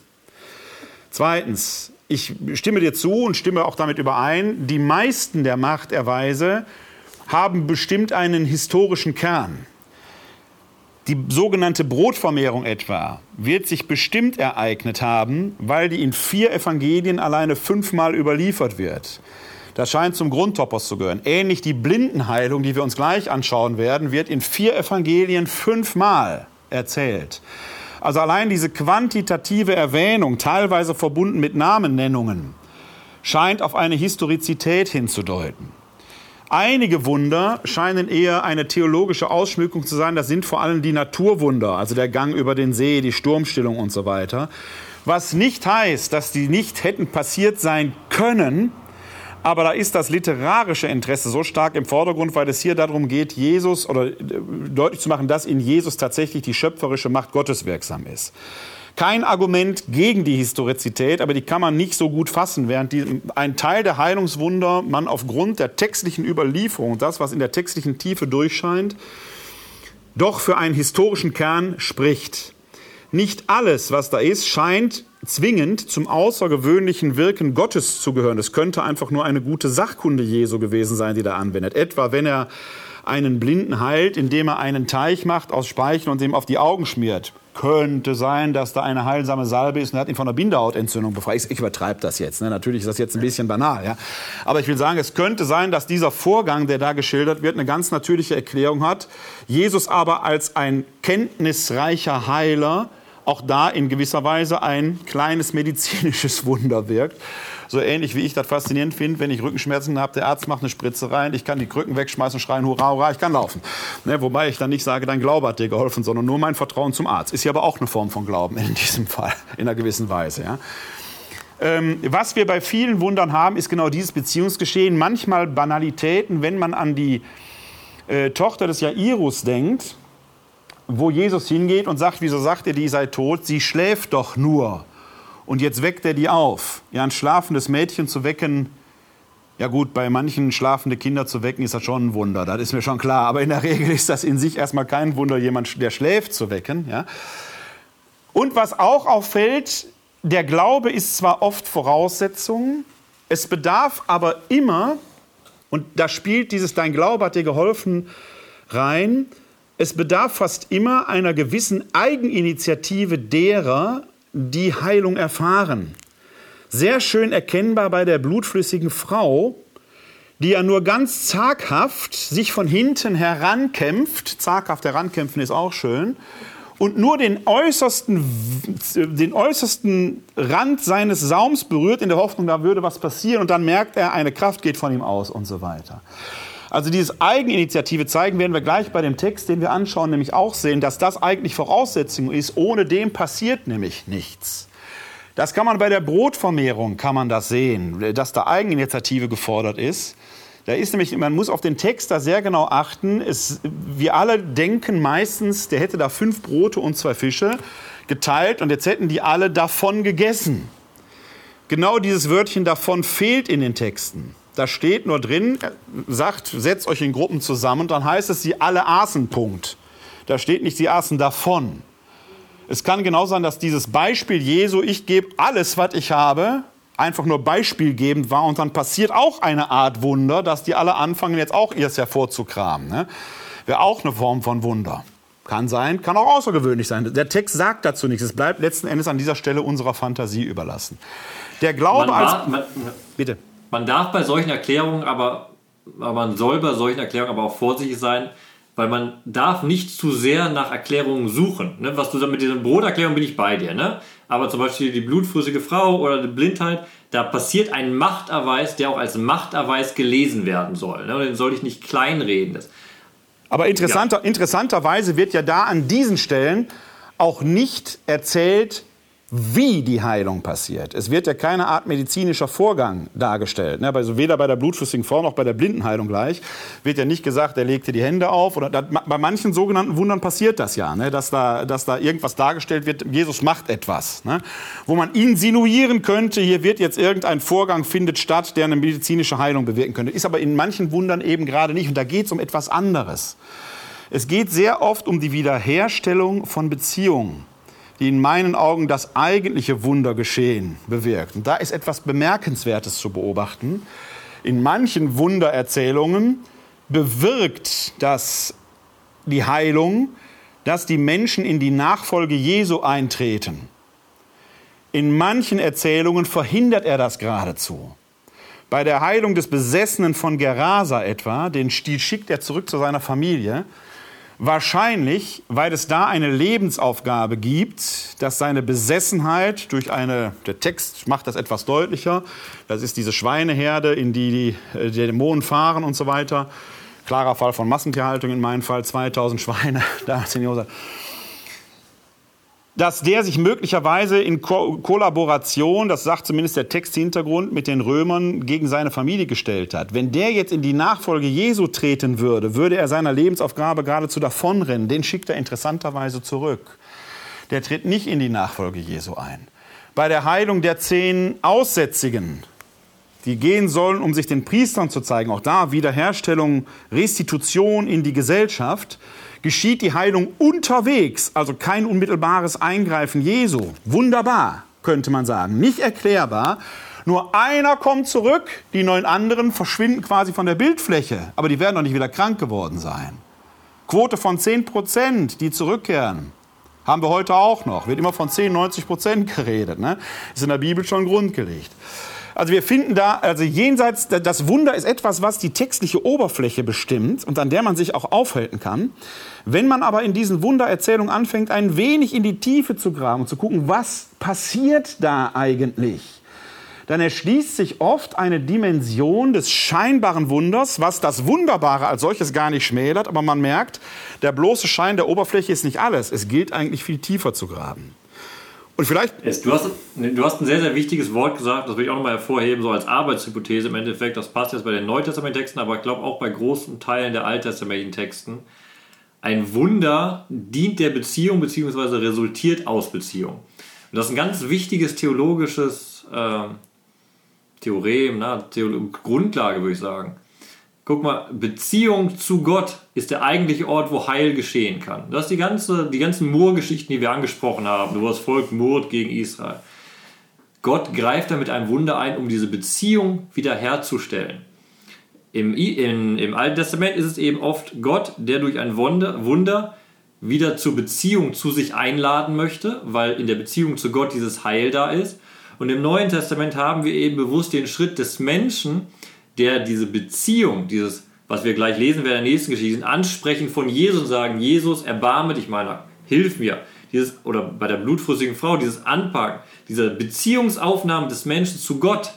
Zweitens, ich stimme dir zu und stimme auch damit überein, die meisten der Machterweise haben bestimmt einen historischen Kern. Die sogenannte Brotvermehrung etwa wird sich bestimmt ereignet haben, weil die in vier Evangelien alleine fünfmal überliefert wird. Das scheint zum Grundtopos zu gehören. Ähnlich die Blindenheilung, die wir uns gleich anschauen werden, wird in vier Evangelien fünfmal erzählt. Also allein diese quantitative Erwähnung, teilweise verbunden mit Namennennungen, scheint auf eine Historizität hinzudeuten. Einige Wunder scheinen eher eine theologische Ausschmückung zu sein. Das sind vor allem die Naturwunder, also der Gang über den See, die Sturmstillung und so weiter. Was nicht heißt, dass die nicht hätten passiert sein können, aber da ist das literarische Interesse so stark im Vordergrund, weil es hier darum geht, Jesus oder äh, deutlich zu machen, dass in Jesus tatsächlich die schöpferische Macht Gottes wirksam ist. Kein Argument gegen die Historizität, aber die kann man nicht so gut fassen, während die, ein Teil der Heilungswunder man aufgrund der textlichen Überlieferung, das, was in der textlichen Tiefe durchscheint, doch für einen historischen Kern spricht. Nicht alles, was da ist, scheint zwingend zum außergewöhnlichen Wirken Gottes zu gehören. Es könnte einfach nur eine gute Sachkunde Jesu gewesen sein, die da anwendet. Etwa wenn er einen Blinden heilt, indem er einen Teich macht aus Speichel und dem auf die Augen schmiert könnte sein, dass da eine heilsame Salbe ist und er hat ihn von einer Bindehautentzündung befreit. Ich, ich übertreibe das jetzt. Ne? Natürlich ist das jetzt ein bisschen banal. Ja? Aber ich will sagen, es könnte sein, dass dieser Vorgang, der da geschildert wird, eine ganz natürliche Erklärung hat. Jesus aber als ein kenntnisreicher Heiler auch da in gewisser Weise ein kleines medizinisches Wunder wirkt. So ähnlich wie ich das faszinierend finde, wenn ich Rückenschmerzen habe, der Arzt macht eine Spritze rein, ich kann die Krücken wegschmeißen, schreien, hurra, hurra, ich kann laufen. Ne, wobei ich dann nicht sage, dein Glaube hat dir geholfen, sondern nur mein Vertrauen zum Arzt. Ist ja aber auch eine Form von Glauben in diesem Fall, in einer gewissen Weise. Ja. Ähm, was wir bei vielen Wundern haben, ist genau dieses Beziehungsgeschehen. Manchmal Banalitäten, wenn man an die äh, Tochter des Jairus denkt, wo Jesus hingeht und sagt, wieso sagt ihr, die sei tot? Sie schläft doch nur und jetzt weckt er die auf. Ja, ein schlafendes Mädchen zu wecken, ja gut, bei manchen schlafende Kinder zu wecken, ist das schon ein Wunder, das ist mir schon klar. Aber in der Regel ist das in sich erstmal kein Wunder, jemand, der schläft, zu wecken. Ja. Und was auch auffällt, der Glaube ist zwar oft Voraussetzung, es bedarf aber immer, und da spielt dieses Dein Glaube hat dir geholfen rein, es bedarf fast immer einer gewissen Eigeninitiative derer, die Heilung erfahren. Sehr schön erkennbar bei der blutflüssigen Frau, die ja nur ganz zaghaft sich von hinten herankämpft, zaghaft herankämpfen ist auch schön, und nur den äußersten, den äußersten Rand seines Saums berührt, in der Hoffnung, da würde was passieren, und dann merkt er, eine Kraft geht von ihm aus und so weiter. Also dieses Eigeninitiative zeigen werden wir gleich bei dem Text, den wir anschauen, nämlich auch sehen, dass das eigentlich Voraussetzung ist. Ohne dem passiert nämlich nichts. Das kann man bei der Brotvermehrung, kann man das sehen, dass da Eigeninitiative gefordert ist. Da ist nämlich, man muss auf den Text da sehr genau achten. Es, wir alle denken meistens, der hätte da fünf Brote und zwei Fische geteilt und jetzt hätten die alle davon gegessen. Genau dieses Wörtchen davon fehlt in den Texten. Da steht nur drin, sagt, setzt euch in Gruppen zusammen, dann heißt es, sie alle aßen, Punkt. Da steht nicht, sie aßen davon. Es kann genau sein, dass dieses Beispiel Jesu, ich gebe alles, was ich habe, einfach nur beispielgebend war und dann passiert auch eine Art Wunder, dass die alle anfangen, jetzt auch ihr hervorzukramen. Ne? Wäre auch eine Form von Wunder. Kann sein, kann auch außergewöhnlich sein. Der Text sagt dazu nichts. Es bleibt letzten Endes an dieser Stelle unserer Fantasie überlassen. Der Glaube man als. War, man, bitte. Man darf bei solchen Erklärungen aber, aber man soll bei solchen Erklärungen aber auch vorsichtig sein, weil man darf nicht zu sehr nach Erklärungen suchen. Ne? Was du sagst mit dieser Broterklärung bin ich bei dir. Ne? Aber zum Beispiel die blutflüssige Frau oder die Blindheit, da passiert ein Machterweis, der auch als Machterweis gelesen werden soll. Ne? Und den soll ich nicht kleinreden. Das, aber interessanter, ja. interessanterweise wird ja da an diesen Stellen auch nicht erzählt, wie die Heilung passiert. Es wird ja keine Art medizinischer Vorgang dargestellt. Ne? Also weder bei der blutflüssigen Frau noch bei der Blindenheilung gleich wird ja nicht gesagt, er legte die Hände auf. Oder bei manchen sogenannten Wundern passiert das ja, ne? dass, da, dass da irgendwas dargestellt wird, Jesus macht etwas. Ne? Wo man insinuieren könnte, hier wird jetzt irgendein Vorgang findet statt, der eine medizinische Heilung bewirken könnte. Ist aber in manchen Wundern eben gerade nicht. Und da geht es um etwas anderes. Es geht sehr oft um die Wiederherstellung von Beziehungen die in meinen Augen das eigentliche Wundergeschehen bewirkt. Und da ist etwas Bemerkenswertes zu beobachten. In manchen Wundererzählungen bewirkt das die Heilung, dass die Menschen in die Nachfolge Jesu eintreten. In manchen Erzählungen verhindert er das geradezu. Bei der Heilung des Besessenen von Gerasa etwa, den schickt er zurück zu seiner Familie, Wahrscheinlich, weil es da eine Lebensaufgabe gibt, dass seine Besessenheit durch eine, der Text macht das etwas deutlicher, das ist diese Schweineherde, in die die, äh, die Dämonen fahren und so weiter. Klarer Fall von Massentierhaltung in meinem Fall, 2000 Schweine, da in Josef dass der sich möglicherweise in Ko Kollaboration, das sagt zumindest der Texthintergrund, mit den Römern gegen seine Familie gestellt hat. Wenn der jetzt in die Nachfolge Jesu treten würde, würde er seiner Lebensaufgabe geradezu davonrennen. Den schickt er interessanterweise zurück. Der tritt nicht in die Nachfolge Jesu ein. Bei der Heilung der zehn Aussätzigen, die gehen sollen, um sich den Priestern zu zeigen, auch da Wiederherstellung, Restitution in die Gesellschaft, geschieht die Heilung unterwegs, also kein unmittelbares Eingreifen Jesu. Wunderbar, könnte man sagen. Nicht erklärbar. Nur einer kommt zurück, die neun anderen verschwinden quasi von der Bildfläche, aber die werden doch nicht wieder krank geworden sein. Quote von 10 Prozent, die zurückkehren, haben wir heute auch noch. Wird immer von 10, 90 Prozent geredet. Ne? Ist in der Bibel schon grundgelegt. Also wir finden da, also jenseits, das Wunder ist etwas, was die textliche Oberfläche bestimmt und an der man sich auch aufhalten kann. Wenn man aber in diesen Wundererzählungen anfängt, ein wenig in die Tiefe zu graben und zu gucken, was passiert da eigentlich, dann erschließt sich oft eine Dimension des scheinbaren Wunders, was das Wunderbare als solches gar nicht schmälert, aber man merkt, der bloße Schein der Oberfläche ist nicht alles. Es gilt eigentlich viel tiefer zu graben. Und vielleicht. Du, hast, du hast ein sehr, sehr wichtiges Wort gesagt, das will ich auch nochmal hervorheben, so als Arbeitshypothese im Endeffekt. Das passt jetzt bei den Neutestament-Texten, aber ich glaube auch bei großen Teilen der alttestamentlichen Texten. Ein Wunder dient der Beziehung bzw. resultiert aus Beziehung. Und das ist ein ganz wichtiges theologisches äh, Theorem, na, Theolo Grundlage, würde ich sagen. Guck mal, Beziehung zu Gott ist der eigentliche Ort, wo Heil geschehen kann. Das ist die, ganze, die ganzen Murr-Geschichten, die wir angesprochen haben, wo das Volk murrt gegen Israel. Gott greift da mit einem Wunder ein, um diese Beziehung wiederherzustellen. Im, in, Im Alten Testament ist es eben oft Gott, der durch ein Wunder, Wunder wieder zur Beziehung zu sich einladen möchte, weil in der Beziehung zu Gott dieses Heil da ist. Und im Neuen Testament haben wir eben bewusst den Schritt des Menschen, der diese Beziehung, dieses, was wir gleich lesen werden in der nächsten Geschichte, Ansprechen von Jesus und sagen, Jesus, erbarme dich meiner, hilf mir. Dieses, oder bei der blutflüssigen Frau, dieses Anpacken, diese Beziehungsaufnahme des Menschen zu Gott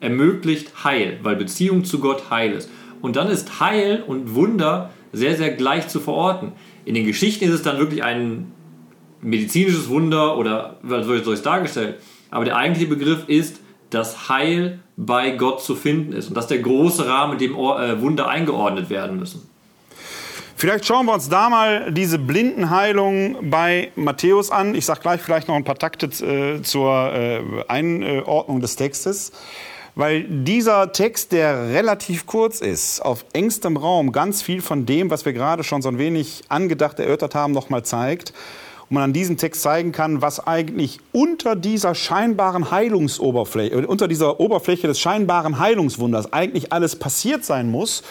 ermöglicht Heil, weil Beziehung zu Gott Heil ist. Und dann ist Heil und Wunder sehr, sehr gleich zu verorten. In den Geschichten ist es dann wirklich ein medizinisches Wunder oder was ich es dargestellt? Aber der eigentliche Begriff ist dass Heil bei Gott zu finden ist. Und das ist der große Rahmen, in dem äh, Wunder eingeordnet werden müssen. Vielleicht schauen wir uns da mal diese Blindenheilung bei Matthäus an. Ich sage gleich vielleicht noch ein paar Takte äh, zur äh, Einordnung des Textes. Weil dieser Text, der relativ kurz ist, auf engstem Raum ganz viel von dem, was wir gerade schon so ein wenig angedacht erörtert haben, nochmal zeigt und man an diesem Text zeigen kann, was eigentlich unter dieser scheinbaren Heilungsoberfläche, äh, unter dieser Oberfläche des scheinbaren Heilungswunders eigentlich alles passiert sein muss,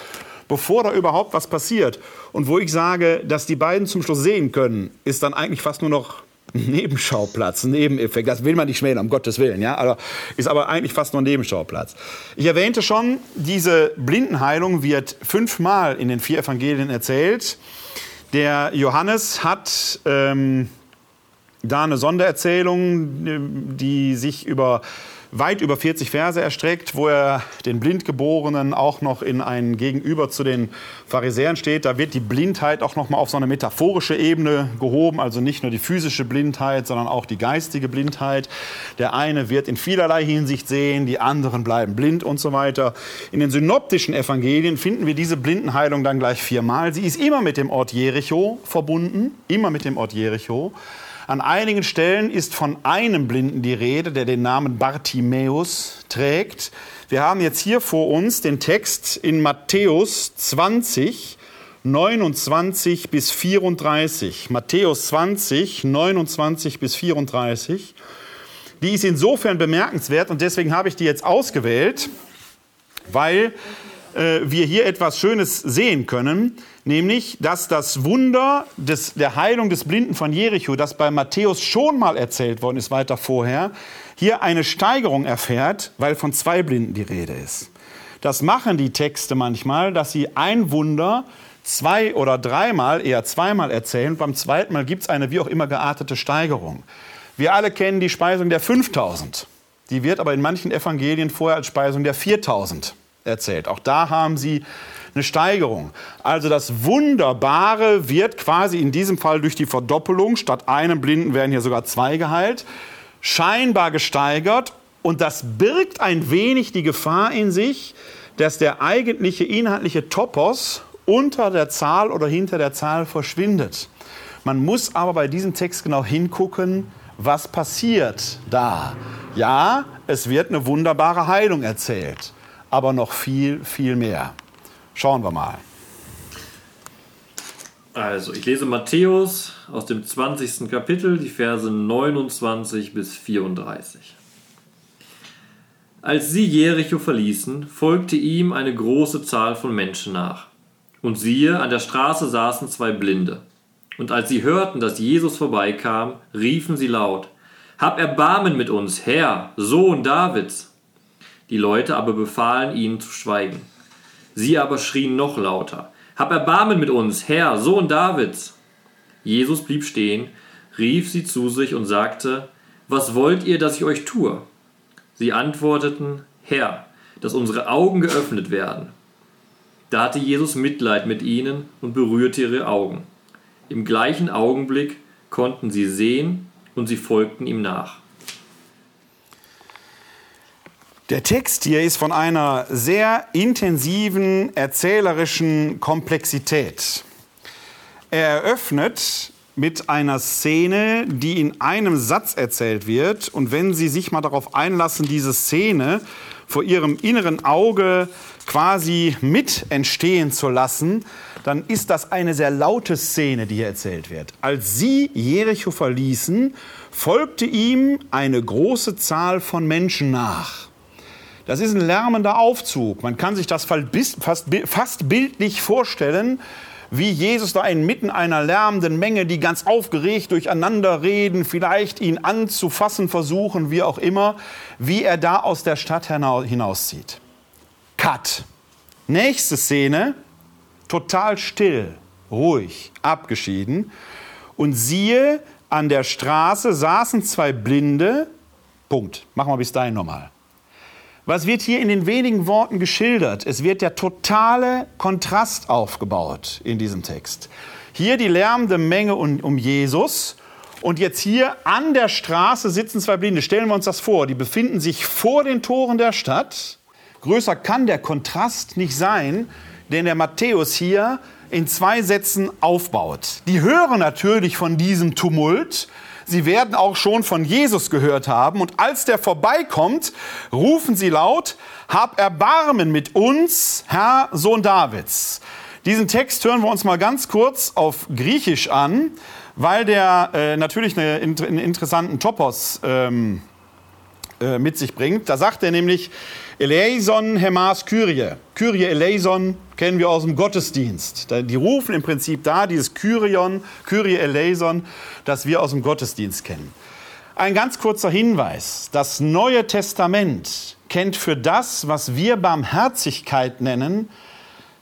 bevor da überhaupt was passiert. Und wo ich sage, dass die beiden zum Schluss sehen können, ist dann eigentlich fast nur noch ein Nebenschauplatz, ein Nebeneffekt. Das will man nicht schmälern, um Gottes Willen, ja. Aber ist aber eigentlich fast nur ein Nebenschauplatz. Ich erwähnte schon, diese Blindenheilung wird fünfmal in den vier Evangelien erzählt. Der Johannes hat ähm, da eine Sondererzählung, die sich über weit über 40 Verse erstreckt, wo er den Blindgeborenen auch noch in ein Gegenüber zu den Pharisäern steht. Da wird die Blindheit auch noch mal auf so eine metaphorische Ebene gehoben, also nicht nur die physische Blindheit, sondern auch die geistige Blindheit. Der eine wird in vielerlei Hinsicht sehen, die anderen bleiben blind und so weiter. In den synoptischen Evangelien finden wir diese Blindenheilung dann gleich viermal. Sie ist immer mit dem Ort Jericho verbunden, immer mit dem Ort Jericho. An einigen Stellen ist von einem Blinden die Rede, der den Namen Bartimäus trägt. Wir haben jetzt hier vor uns den Text in Matthäus 20, 29 bis 34. Matthäus 20, 29 bis 34. Die ist insofern bemerkenswert und deswegen habe ich die jetzt ausgewählt, weil äh, wir hier etwas Schönes sehen können nämlich dass das Wunder des, der Heilung des Blinden von Jericho, das bei Matthäus schon mal erzählt worden ist, weiter vorher, hier eine Steigerung erfährt, weil von zwei Blinden die Rede ist. Das machen die Texte manchmal, dass sie ein Wunder zwei oder dreimal, eher zweimal erzählen. Beim zweiten Mal gibt es eine wie auch immer geartete Steigerung. Wir alle kennen die Speisung der 5000. Die wird aber in manchen Evangelien vorher als Speisung der 4000 erzählt. Auch da haben sie eine Steigerung. Also das Wunderbare wird quasi in diesem Fall durch die Verdoppelung, statt einem Blinden werden hier sogar zwei geheilt, scheinbar gesteigert. Und das birgt ein wenig die Gefahr in sich, dass der eigentliche inhaltliche Topos unter der Zahl oder hinter der Zahl verschwindet. Man muss aber bei diesem Text genau hingucken, was passiert da. Ja, es wird eine wunderbare Heilung erzählt, aber noch viel, viel mehr. Schauen wir mal. Also, ich lese Matthäus aus dem 20. Kapitel, die Verse 29 bis 34. Als sie Jericho verließen, folgte ihm eine große Zahl von Menschen nach. Und siehe, an der Straße saßen zwei Blinde. Und als sie hörten, dass Jesus vorbeikam, riefen sie laut: Hab Erbarmen mit uns, Herr, Sohn Davids! Die Leute aber befahlen ihnen zu schweigen. Sie aber schrien noch lauter: Hab Erbarmen mit uns, Herr, Sohn Davids! Jesus blieb stehen, rief sie zu sich und sagte: Was wollt ihr, dass ich euch tue? Sie antworteten: Herr, dass unsere Augen geöffnet werden. Da hatte Jesus Mitleid mit ihnen und berührte ihre Augen. Im gleichen Augenblick konnten sie sehen und sie folgten ihm nach. Der Text hier ist von einer sehr intensiven erzählerischen Komplexität. Er eröffnet mit einer Szene, die in einem Satz erzählt wird. Und wenn Sie sich mal darauf einlassen, diese Szene vor Ihrem inneren Auge quasi mit entstehen zu lassen, dann ist das eine sehr laute Szene, die hier erzählt wird. Als sie Jericho verließen, folgte ihm eine große Zahl von Menschen nach. Das ist ein lärmender Aufzug. Man kann sich das fast, bildlich vorstellen, wie Jesus da inmitten einer lärmenden Menge, die ganz aufgeregt durcheinander reden, vielleicht ihn anzufassen versuchen, wie auch immer, wie er da aus der Stadt hinauszieht. Cut. Nächste Szene, total still, ruhig, abgeschieden. Und siehe, an der Straße saßen zwei Blinde. Punkt. Machen wir bis dahin nochmal. Was wird hier in den wenigen Worten geschildert? Es wird der totale Kontrast aufgebaut in diesem Text. Hier die lärmende Menge um Jesus und jetzt hier an der Straße sitzen zwei Blinde. Stellen wir uns das vor. Die befinden sich vor den Toren der Stadt. Größer kann der Kontrast nicht sein, den der Matthäus hier in zwei Sätzen aufbaut. Die hören natürlich von diesem Tumult, Sie werden auch schon von Jesus gehört haben. Und als der vorbeikommt, rufen sie laut, Hab Erbarmen mit uns, Herr Sohn Davids. Diesen Text hören wir uns mal ganz kurz auf Griechisch an, weil der äh, natürlich eine, einen interessanten Topos ähm, äh, mit sich bringt. Da sagt er nämlich, Eleison Hemas Kyrie. Kyrie Eleison kennen wir aus dem Gottesdienst. Die rufen im Prinzip da dieses Kyrion, Kyrie Eleison, das wir aus dem Gottesdienst kennen. Ein ganz kurzer Hinweis. Das Neue Testament kennt für das, was wir Barmherzigkeit nennen,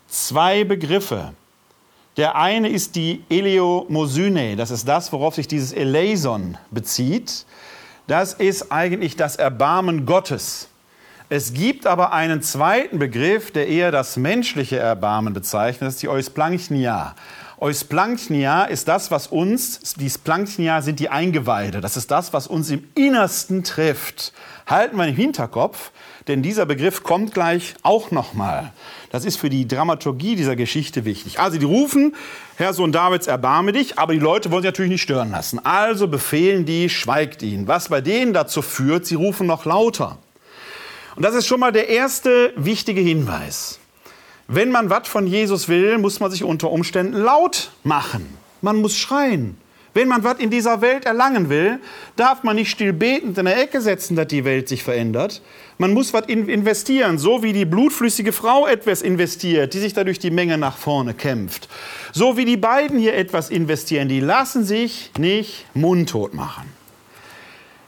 zwei Begriffe. Der eine ist die Eleomosyne, das ist das, worauf sich dieses Eleison bezieht. Das ist eigentlich das Erbarmen Gottes. Es gibt aber einen zweiten Begriff, der eher das menschliche Erbarmen bezeichnet, das ist die Eusplanchnia. Eusplanchnia ist das, was uns, die Splanchnia sind die Eingeweide, das ist das, was uns im Innersten trifft. Halten wir im Hinterkopf, denn dieser Begriff kommt gleich auch nochmal. Das ist für die Dramaturgie dieser Geschichte wichtig. Also die rufen, Herr Sohn Davids, erbarme dich, aber die Leute wollen sich natürlich nicht stören lassen. Also befehlen die, schweigt ihn. Was bei denen dazu führt, sie rufen noch lauter. Und das ist schon mal der erste wichtige Hinweis. Wenn man was von Jesus will, muss man sich unter Umständen laut machen. Man muss schreien. Wenn man was in dieser Welt erlangen will, darf man nicht still betend in der Ecke setzen, dass die Welt sich verändert. Man muss was investieren, so wie die blutflüssige Frau etwas investiert, die sich da durch die Menge nach vorne kämpft. So wie die beiden hier etwas investieren, die lassen sich nicht mundtot machen.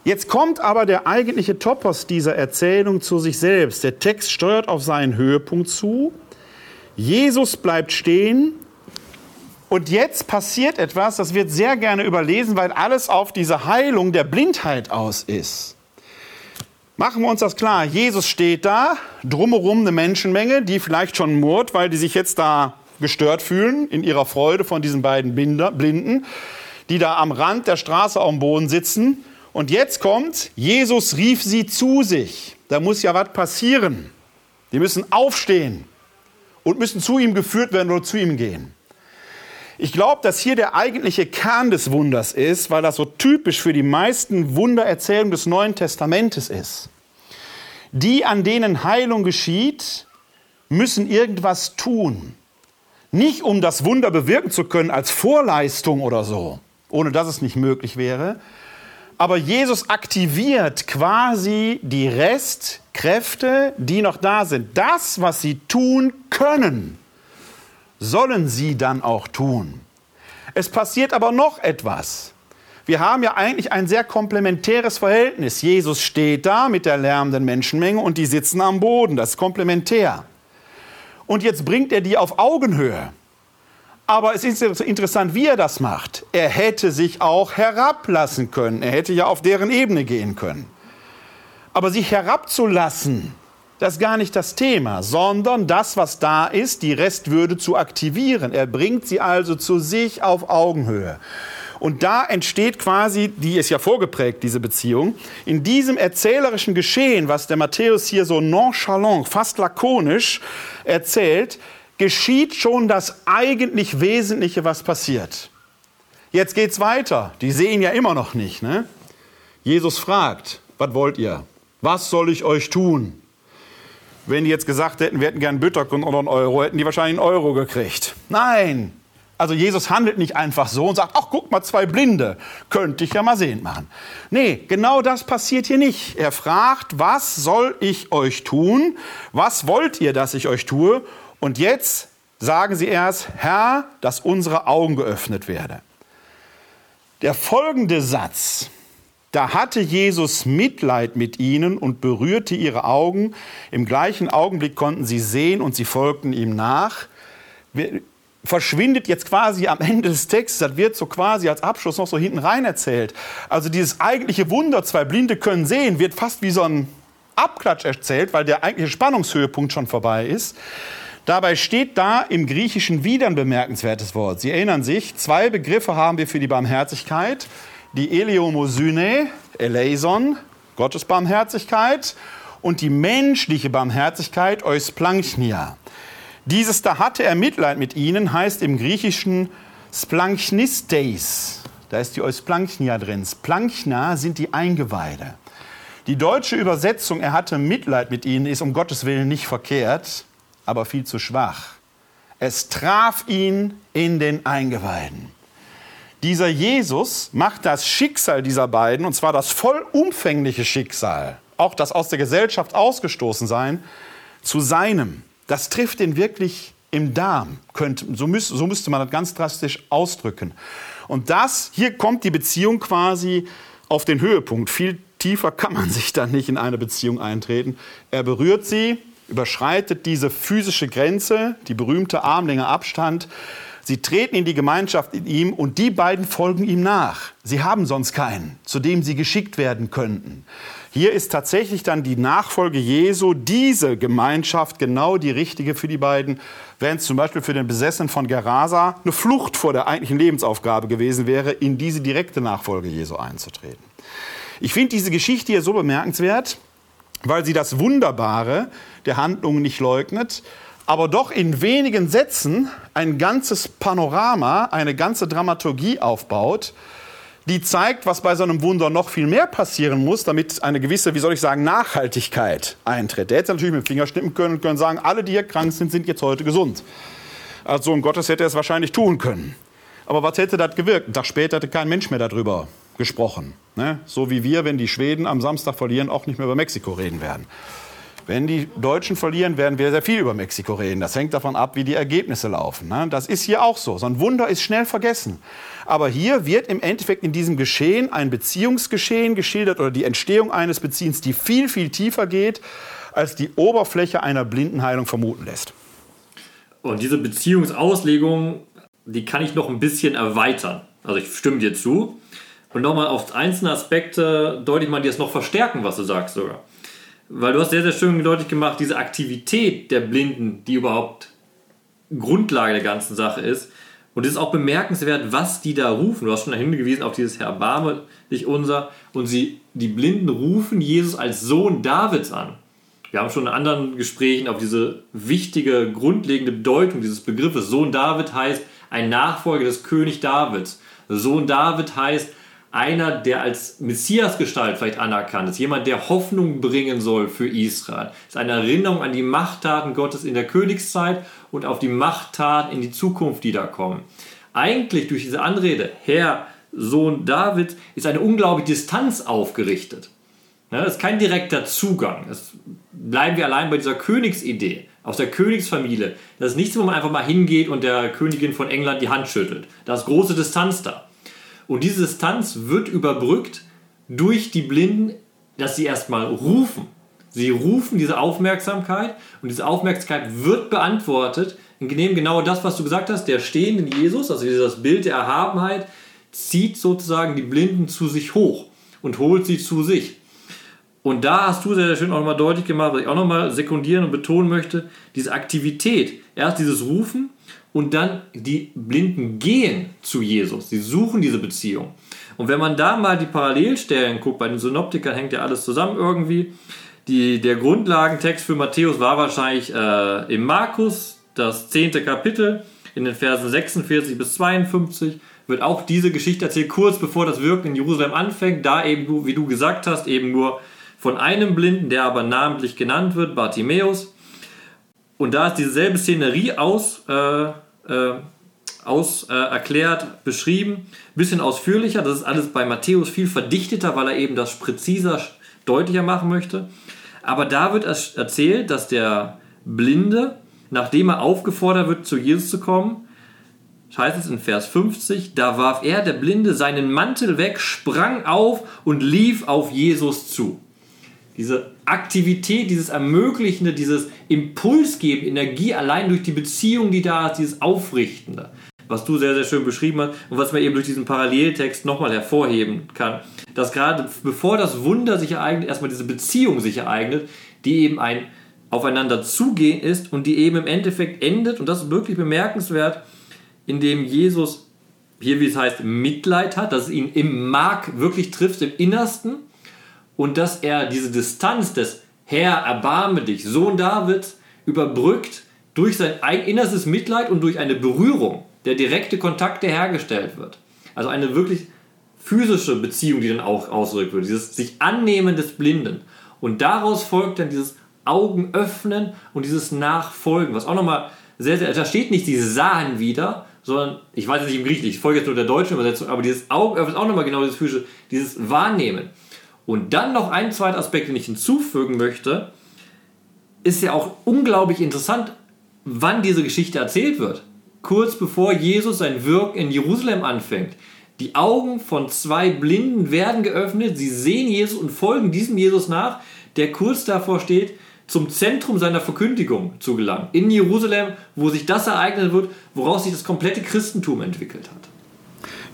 Jetzt kommt aber der eigentliche Topos dieser Erzählung zu sich selbst. Der Text steuert auf seinen Höhepunkt zu Jesus bleibt stehen und jetzt passiert etwas, das wird sehr gerne überlesen, weil alles auf diese Heilung der Blindheit aus ist. Machen wir uns das klar. Jesus steht da, drumherum eine Menschenmenge, die vielleicht schon murrt, weil die sich jetzt da gestört fühlen in ihrer Freude von diesen beiden Blinden, die da am Rand der Straße auf dem Boden sitzen. Und jetzt kommt, Jesus rief sie zu sich. Da muss ja was passieren. Die müssen aufstehen und müssen zu ihm geführt werden oder zu ihm gehen. Ich glaube, dass hier der eigentliche Kern des Wunders ist, weil das so typisch für die meisten Wundererzählungen des Neuen Testamentes ist. Die, an denen Heilung geschieht, müssen irgendwas tun. Nicht um das Wunder bewirken zu können als Vorleistung oder so, ohne dass es nicht möglich wäre, aber Jesus aktiviert quasi die Restkräfte, die noch da sind. Das, was sie tun können, sollen sie dann auch tun. Es passiert aber noch etwas. Wir haben ja eigentlich ein sehr komplementäres Verhältnis. Jesus steht da mit der lärmenden Menschenmenge und die sitzen am Boden. Das ist komplementär. Und jetzt bringt er die auf Augenhöhe. Aber es ist interessant, wie er das macht. Er hätte sich auch herablassen können. Er hätte ja auf deren Ebene gehen können. Aber sich herabzulassen, das ist gar nicht das Thema, sondern das, was da ist, die Restwürde zu aktivieren. Er bringt sie also zu sich auf Augenhöhe. Und da entsteht quasi, die ist ja vorgeprägt, diese Beziehung, in diesem erzählerischen Geschehen, was der Matthäus hier so nonchalant, fast lakonisch erzählt, geschieht schon das eigentlich Wesentliche, was passiert. Jetzt geht's weiter. Die sehen ja immer noch nicht. Ne? Jesus fragt, was wollt ihr? Was soll ich euch tun? Wenn die jetzt gesagt hätten, wir hätten gern Bütterkund oder einen Euro, hätten die wahrscheinlich einen Euro gekriegt. Nein. Also Jesus handelt nicht einfach so und sagt, ach guck mal, zwei Blinde, könnte ich ja mal sehend machen. Nee, genau das passiert hier nicht. Er fragt, was soll ich euch tun? Was wollt ihr, dass ich euch tue? Und jetzt sagen sie erst, Herr, dass unsere Augen geöffnet werden. Der folgende Satz, da hatte Jesus Mitleid mit ihnen und berührte ihre Augen. Im gleichen Augenblick konnten sie sehen und sie folgten ihm nach. Verschwindet jetzt quasi am Ende des Textes, das wird so quasi als Abschluss noch so hinten rein erzählt. Also dieses eigentliche Wunder, zwei Blinde können sehen, wird fast wie so ein Abklatsch erzählt, weil der eigentliche Spannungshöhepunkt schon vorbei ist. Dabei steht da im Griechischen wieder ein bemerkenswertes Wort. Sie erinnern sich, zwei Begriffe haben wir für die Barmherzigkeit. Die Eleomosyne, Eleison, Gottes Barmherzigkeit, und die menschliche Barmherzigkeit, Eusplanchnia. Dieses da hatte er Mitleid mit ihnen, heißt im Griechischen Splanchnisteis. Da ist die Eusplanchnia drin. Splanchna sind die Eingeweide. Die deutsche Übersetzung, er hatte Mitleid mit ihnen, ist um Gottes Willen nicht verkehrt aber viel zu schwach. Es traf ihn in den Eingeweiden. Dieser Jesus macht das Schicksal dieser beiden, und zwar das vollumfängliche Schicksal, auch das aus der Gesellschaft ausgestoßen sein, zu seinem. Das trifft ihn wirklich im Darm. Könnte, so, müß, so müsste man das ganz drastisch ausdrücken. Und das, hier kommt die Beziehung quasi auf den Höhepunkt. Viel tiefer kann man sich dann nicht in eine Beziehung eintreten. Er berührt sie, überschreitet diese physische Grenze, die berühmte Armlänge Abstand. Sie treten in die Gemeinschaft in ihm und die beiden folgen ihm nach. Sie haben sonst keinen, zu dem sie geschickt werden könnten. Hier ist tatsächlich dann die Nachfolge Jesu, diese Gemeinschaft, genau die richtige für die beiden, während zum Beispiel für den Besessenen von Gerasa eine Flucht vor der eigentlichen Lebensaufgabe gewesen wäre, in diese direkte Nachfolge Jesu einzutreten. Ich finde diese Geschichte hier so bemerkenswert, weil sie das Wunderbare der Handlungen nicht leugnet, aber doch in wenigen Sätzen ein ganzes Panorama, eine ganze Dramaturgie aufbaut, die zeigt, was bei so einem Wunder noch viel mehr passieren muss, damit eine gewisse, wie soll ich sagen, Nachhaltigkeit eintritt. Der hätte natürlich mit dem Finger schnippen können und können sagen, alle, die hier krank sind, sind jetzt heute gesund. Als Sohn Gottes hätte er es wahrscheinlich tun können. Aber was hätte das gewirkt? Ein Tag später hätte kein Mensch mehr darüber gesprochen. Ne? So wie wir, wenn die Schweden am Samstag verlieren, auch nicht mehr über Mexiko reden werden. Wenn die Deutschen verlieren, werden wir sehr viel über Mexiko reden. Das hängt davon ab, wie die Ergebnisse laufen. Ne? Das ist hier auch so. So ein Wunder ist schnell vergessen. Aber hier wird im Endeffekt in diesem Geschehen ein Beziehungsgeschehen geschildert oder die Entstehung eines Beziehens, die viel, viel tiefer geht, als die Oberfläche einer Blindenheilung vermuten lässt. Und diese Beziehungsauslegung, die kann ich noch ein bisschen erweitern. Also ich stimme dir zu. Und nochmal auf einzelne Aspekte deutlich mal, die es noch verstärken, was du sagst sogar. Weil du hast sehr, sehr schön deutlich gemacht, diese Aktivität der Blinden, die überhaupt Grundlage der ganzen Sache ist. Und es ist auch bemerkenswert, was die da rufen. Du hast schon hingewiesen auf dieses Herr Erbarme dich unser. Und sie, die Blinden rufen Jesus als Sohn Davids an. Wir haben schon in anderen Gesprächen auf diese wichtige, grundlegende Bedeutung dieses Begriffes. Sohn David heißt ein Nachfolger des König Davids. Sohn David heißt einer, der als Messiasgestalt vielleicht anerkannt ist, jemand, der Hoffnung bringen soll für Israel. Das ist eine Erinnerung an die Machttaten Gottes in der Königszeit und auf die Machttaten in die Zukunft, die da kommen. Eigentlich durch diese Anrede, Herr, Sohn David, ist eine unglaubliche Distanz aufgerichtet. das ist kein direkter Zugang. Das bleiben wir allein bei dieser Königsidee aus der Königsfamilie. Das ist nichts, wo man einfach mal hingeht und der Königin von England die Hand schüttelt. Da ist große Distanz da. Und diese Distanz wird überbrückt durch die Blinden, dass sie erstmal rufen. Sie rufen diese Aufmerksamkeit und diese Aufmerksamkeit wird beantwortet, indem genau das, was du gesagt hast, der stehende Jesus, also dieses Bild der Erhabenheit, zieht sozusagen die Blinden zu sich hoch und holt sie zu sich. Und da hast du sehr, schön auch nochmal deutlich gemacht, was ich auch nochmal sekundieren und betonen möchte, diese Aktivität. Erst dieses Rufen und dann die Blinden gehen zu Jesus. Sie suchen diese Beziehung. Und wenn man da mal die Parallelstellen guckt, bei den Synoptikern hängt ja alles zusammen irgendwie. Die, der Grundlagentext für Matthäus war wahrscheinlich äh, im Markus, das zehnte Kapitel, in den Versen 46 bis 52 wird auch diese Geschichte erzählt, kurz bevor das Wirken in Jerusalem anfängt, da eben, wie du gesagt hast, eben nur von einem Blinden, der aber namentlich genannt wird, Bartimäus. Und da ist dieselbe Szenerie aus, äh, äh, aus, äh, erklärt, beschrieben, bisschen ausführlicher. Das ist alles bei Matthäus viel verdichteter, weil er eben das präziser, deutlicher machen möchte. Aber da wird erzählt, dass der Blinde, nachdem er aufgefordert wird, zu Jesus zu kommen, heißt es in Vers 50, da warf er, der Blinde, seinen Mantel weg, sprang auf und lief auf Jesus zu. Diese Aktivität, dieses Ermöglichende, dieses Impulsgeben, Energie allein durch die Beziehung, die da ist, dieses Aufrichtende, was du sehr, sehr schön beschrieben hast und was man eben durch diesen Paralleltext nochmal hervorheben kann, dass gerade bevor das Wunder sich ereignet, erstmal diese Beziehung sich ereignet, die eben ein aufeinander zugehen ist und die eben im Endeffekt endet, und das ist wirklich bemerkenswert, indem Jesus hier, wie es heißt, Mitleid hat, dass es ihn im Mark wirklich trifft, im Innersten und dass er diese Distanz des Herr, erbarme dich, Sohn Davids, überbrückt durch sein innerstes Mitleid und durch eine Berührung, der direkte Kontakt, der hergestellt wird. Also eine wirklich physische Beziehung, die dann auch ausdrückt wird, dieses sich Annehmen des Blinden. Und daraus folgt dann dieses Augen öffnen und dieses Nachfolgen, was auch nochmal sehr, sehr, da steht nicht, sie sahen wieder, sondern, ich weiß jetzt nicht im Griechischen, ich folge jetzt nur der deutschen Übersetzung, aber dieses Augen öffnen ist auch nochmal genau dieses physische, dieses Wahrnehmen. Und dann noch ein zweiter Aspekt, den ich hinzufügen möchte, ist ja auch unglaublich interessant, wann diese Geschichte erzählt wird. Kurz bevor Jesus sein Wirken in Jerusalem anfängt. Die Augen von zwei Blinden werden geöffnet, sie sehen Jesus und folgen diesem Jesus nach, der kurz davor steht, zum Zentrum seiner Verkündigung zu gelangen. In Jerusalem, wo sich das ereignet wird, woraus sich das komplette Christentum entwickelt hat.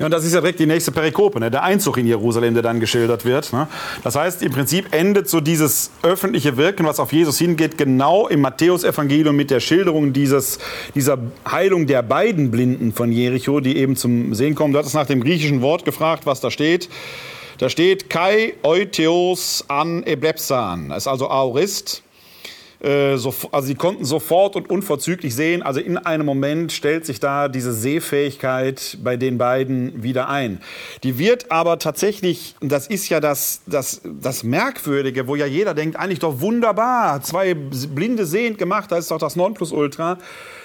Ja, und das ist ja direkt die nächste Perikope, ne? der Einzug in Jerusalem, der dann geschildert wird. Ne? Das heißt, im Prinzip endet so dieses öffentliche Wirken, was auf Jesus hingeht, genau im Matthäusevangelium mit der Schilderung dieses, dieser Heilung der beiden Blinden von Jericho, die eben zum Sehen kommen. Du hattest nach dem griechischen Wort gefragt, was da steht. Da steht Kai Eutheos an Eblepsan. Das ist also Aorist. Äh, also sie konnten sofort und unverzüglich sehen, also in einem Moment stellt sich da diese Sehfähigkeit bei den beiden wieder ein. Die wird aber tatsächlich, das ist ja das, das, das Merkwürdige, wo ja jeder denkt, eigentlich doch wunderbar, zwei Blinde sehend gemacht, das ist doch das Nonplusultra.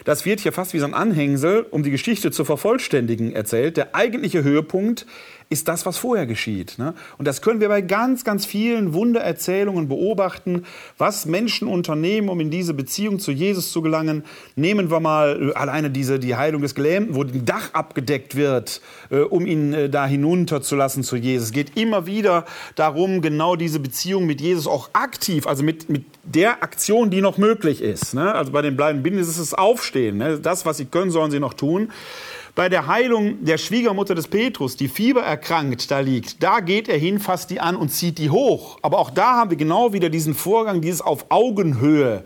Das wird hier fast wie so ein Anhängsel, um die Geschichte zu vervollständigen, erzählt. Der eigentliche Höhepunkt ist das, was vorher geschieht. Ne? Und das können wir bei ganz, ganz vielen Wundererzählungen beobachten, was Menschen unternehmen, um in diese Beziehung zu Jesus zu gelangen. Nehmen wir mal äh, alleine diese, die Heilung des Gelähmten, wo ein Dach abgedeckt wird, äh, um ihn äh, da hinunterzulassen zu Jesus. Es geht immer wieder darum, genau diese Beziehung mit Jesus auch aktiv, also mit, mit der Aktion, die noch möglich ist. Ne? Also bei den bleibenden Binden ist es das Aufstehen. Ne? Das, was sie können, sollen sie noch tun. Bei der Heilung der Schwiegermutter des Petrus, die fiebererkrankt da liegt, da geht er hin, fasst die an und zieht die hoch. Aber auch da haben wir genau wieder diesen Vorgang, dieses auf Augenhöhe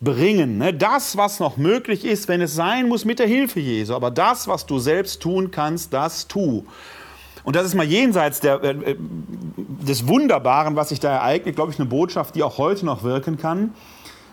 bringen. Ne? Das, was noch möglich ist, wenn es sein muss, mit der Hilfe Jesu. Aber das, was du selbst tun kannst, das tu. Und das ist mal jenseits der, äh, äh des Wunderbaren, was sich da ereignet, glaube ich, eine Botschaft, die auch heute noch wirken kann.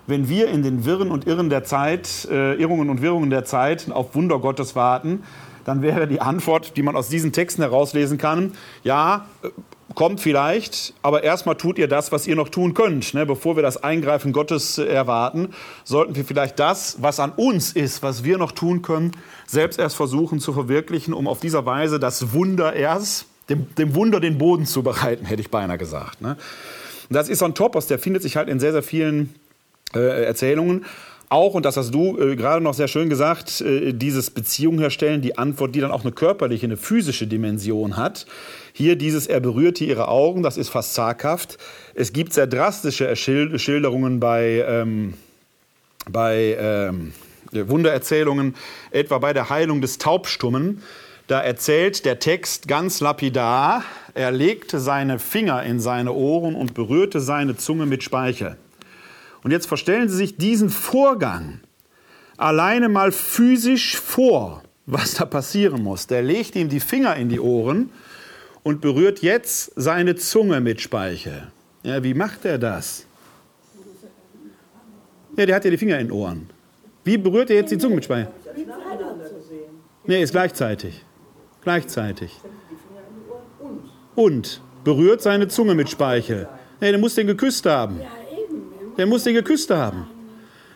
Wenn wir in den Wirren und Irren der Zeit, äh, Irrungen und Wirrungen der Zeit auf Wunder Gottes warten, dann wäre die Antwort, die man aus diesen Texten herauslesen kann, ja, äh, kommt vielleicht, aber erstmal tut ihr das, was ihr noch tun könnt. Ne? Bevor wir das Eingreifen Gottes äh, erwarten, sollten wir vielleicht das, was an uns ist, was wir noch tun können, selbst erst versuchen zu verwirklichen, um auf dieser Weise das Wunder erst, dem, dem Wunder den Boden zu bereiten, hätte ich beinahe gesagt. Ne? Und das ist so ein Topos, der findet sich halt in sehr, sehr vielen äh, Erzählungen. Auch, und das hast du äh, gerade noch sehr schön gesagt, äh, dieses Beziehung herstellen, die Antwort, die dann auch eine körperliche, eine physische Dimension hat. Hier dieses, er berührte ihre Augen, das ist fast zaghaft. Es gibt sehr drastische Schilderungen bei, ähm, bei ähm, Wundererzählungen, etwa bei der Heilung des Taubstummen. Da erzählt der Text ganz lapidar, er legte seine Finger in seine Ohren und berührte seine Zunge mit Speichel. Und jetzt verstellen Sie sich diesen Vorgang alleine mal physisch vor, was da passieren muss. Der legt ihm die Finger in die Ohren und berührt jetzt seine Zunge mit Speichel. Ja, wie macht er das? Ja, der hat ja die Finger in den Ohren. Wie berührt er jetzt die Zunge mit Speichel? Nee, ist gleichzeitig. Gleichzeitig. Und berührt seine Zunge mit Speichel. Nee, der muss den geküsst haben. Der muss den geküsst haben.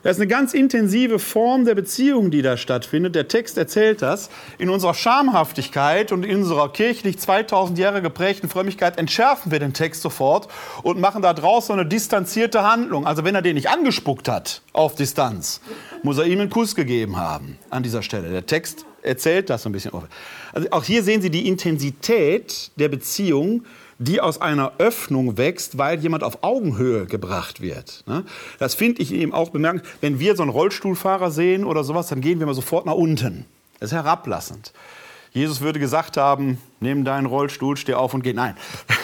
Das ist eine ganz intensive Form der Beziehung, die da stattfindet. Der Text erzählt das. In unserer Schamhaftigkeit und in unserer kirchlich 2000 Jahre geprägten Frömmigkeit entschärfen wir den Text sofort und machen da draußen eine distanzierte Handlung. Also wenn er den nicht angespuckt hat auf Distanz, muss er ihm einen Kuss gegeben haben an dieser Stelle. Der Text erzählt das so ein bisschen. Also auch hier sehen Sie die Intensität der Beziehung die aus einer Öffnung wächst, weil jemand auf Augenhöhe gebracht wird. Ne? Das finde ich eben auch bemerkenswert. Wenn wir so einen Rollstuhlfahrer sehen oder sowas, dann gehen wir mal sofort nach unten. Das ist herablassend. Jesus würde gesagt haben, nimm deinen Rollstuhl, steh auf und geh. Nein.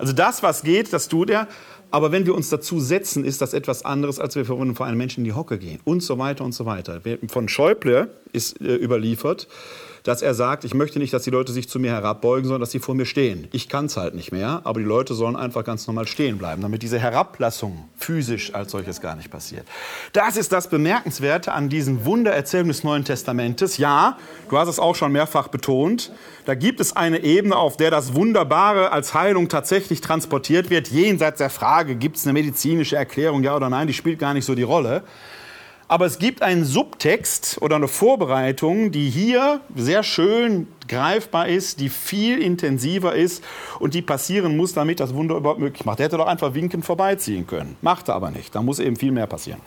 Also das, was geht, das tut er. Aber wenn wir uns dazu setzen, ist das etwas anderes, als wir vor einem Menschen in die Hocke gehen. Und so weiter und so weiter. Von Schäuble ist äh, überliefert, dass er sagt, ich möchte nicht, dass die Leute sich zu mir herabbeugen, sondern dass sie vor mir stehen. Ich kann es halt nicht mehr, aber die Leute sollen einfach ganz normal stehen bleiben, damit diese Herablassung physisch als solches gar nicht passiert. Das ist das Bemerkenswerte an diesen Wundererzählungen des Neuen Testamentes. Ja, du hast es auch schon mehrfach betont, da gibt es eine Ebene, auf der das Wunderbare als Heilung tatsächlich transportiert wird, jenseits der Frage, gibt es eine medizinische Erklärung, ja oder nein, die spielt gar nicht so die Rolle. Aber es gibt einen Subtext oder eine Vorbereitung, die hier sehr schön greifbar ist, die viel intensiver ist und die passieren muss, damit das Wunder überhaupt möglich macht. Er hätte doch einfach winkend vorbeiziehen können. Macht er aber nicht. Da muss eben viel mehr passieren.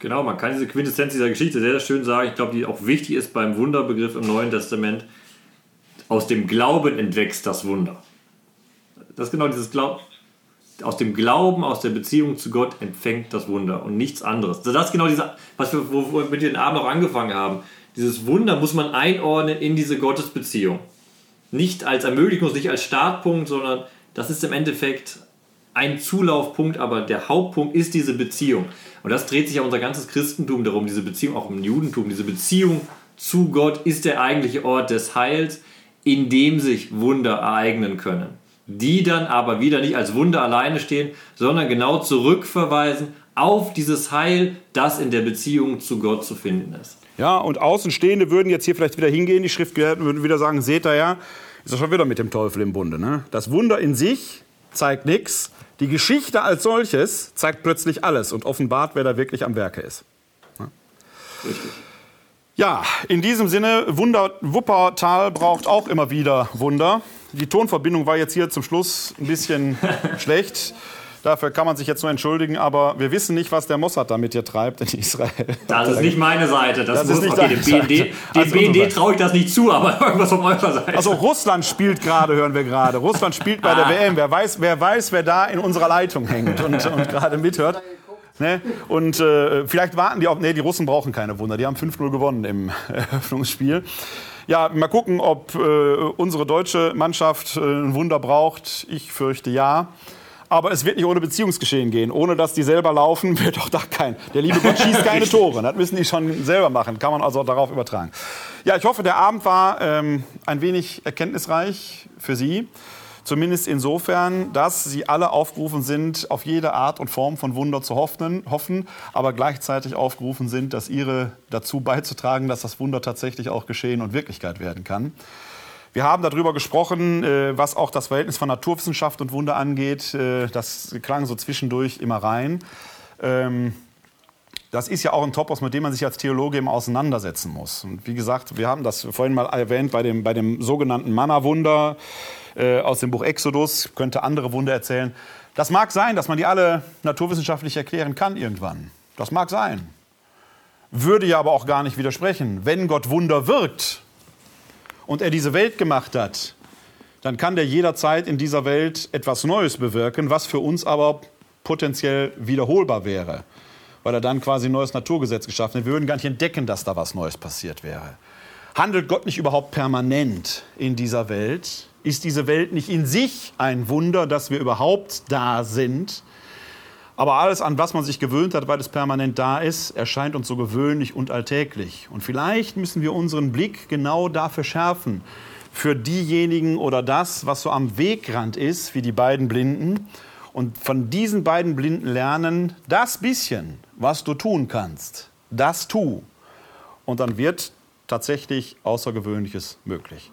Genau, man kann diese Quintessenz dieser Geschichte sehr, sehr schön sagen. Ich glaube, die auch wichtig ist beim Wunderbegriff im Neuen Testament. Aus dem Glauben entwächst das Wunder. Das ist genau dieses Glauben. Aus dem Glauben, aus der Beziehung zu Gott empfängt das Wunder und nichts anderes. Das ist genau diese, was wir mit den Abend auch angefangen haben. Dieses Wunder muss man einordnen in diese Gottesbeziehung. Nicht als Ermöglichung, nicht als Startpunkt, sondern das ist im Endeffekt ein Zulaufpunkt, aber der Hauptpunkt ist diese Beziehung. Und das dreht sich ja unser ganzes Christentum darum, diese Beziehung, auch im Judentum, diese Beziehung zu Gott ist der eigentliche Ort des Heils, in dem sich Wunder ereignen können. Die dann aber wieder nicht als Wunder alleine stehen, sondern genau zurückverweisen auf dieses Heil, das in der Beziehung zu Gott zu finden ist. Ja, und Außenstehende würden jetzt hier vielleicht wieder hingehen, die Schriftgelehrten würden wieder sagen, seht ihr ja, ist doch schon wieder mit dem Teufel im Bunde. Ne? Das Wunder in sich zeigt nichts, die Geschichte als solches zeigt plötzlich alles und offenbart, wer da wirklich am Werke ist. Ja? Richtig. Ja, in diesem Sinne, Wunder, Wuppertal braucht auch immer wieder Wunder. Die Tonverbindung war jetzt hier zum Schluss ein bisschen schlecht. Dafür kann man sich jetzt nur entschuldigen, aber wir wissen nicht, was der Mossad damit hier treibt in Israel. Das ist nicht meine Seite. Das, das ist nicht okay, dem BND, dem BND traue ich das nicht zu, aber irgendwas von eurer Seite. Also Russland spielt gerade, hören wir gerade. Russland spielt bei ah. der WM. Wer weiß, wer weiß, wer da in unserer Leitung hängt und, und gerade mithört. Ne? Und äh, vielleicht warten die auch. Ne, die Russen brauchen keine Wunder. Die haben 5-0 gewonnen im Eröffnungsspiel. Ja, mal gucken, ob äh, unsere deutsche Mannschaft äh, ein Wunder braucht. Ich fürchte ja. Aber es wird nicht ohne Beziehungsgeschehen gehen. Ohne dass die selber laufen, wird auch da kein. Der liebe Gott schießt keine Tore. Das müssen die schon selber machen. Kann man also darauf übertragen. Ja, ich hoffe, der Abend war ähm, ein wenig erkenntnisreich für Sie. Zumindest insofern, dass sie alle aufgerufen sind, auf jede Art und Form von Wunder zu hoffen, hoffen, aber gleichzeitig aufgerufen sind, dass ihre dazu beizutragen, dass das Wunder tatsächlich auch geschehen und Wirklichkeit werden kann. Wir haben darüber gesprochen, äh, was auch das Verhältnis von Naturwissenschaft und Wunder angeht. Äh, das klang so zwischendurch immer rein. Das ist ja auch ein Topos, mit dem man sich als Theologe eben auseinandersetzen muss. Und wie gesagt, wir haben das vorhin mal erwähnt bei dem, bei dem sogenannten Manna-Wunder äh, aus dem Buch Exodus, könnte andere Wunder erzählen. Das mag sein, dass man die alle naturwissenschaftlich erklären kann irgendwann. Das mag sein. Würde ja aber auch gar nicht widersprechen. Wenn Gott Wunder wirkt und er diese Welt gemacht hat, dann kann der jederzeit in dieser Welt etwas Neues bewirken, was für uns aber potenziell wiederholbar wäre, weil er dann quasi ein neues Naturgesetz geschaffen hat. Wir würden gar nicht entdecken, dass da was Neues passiert wäre. Handelt Gott nicht überhaupt permanent in dieser Welt? Ist diese Welt nicht in sich ein Wunder, dass wir überhaupt da sind? Aber alles, an was man sich gewöhnt hat, weil es permanent da ist, erscheint uns so gewöhnlich und alltäglich. Und vielleicht müssen wir unseren Blick genau dafür schärfen, für diejenigen oder das, was so am Wegrand ist, wie die beiden Blinden. Und von diesen beiden Blinden lernen, das bisschen, was du tun kannst, das tu. Und dann wird tatsächlich Außergewöhnliches möglich.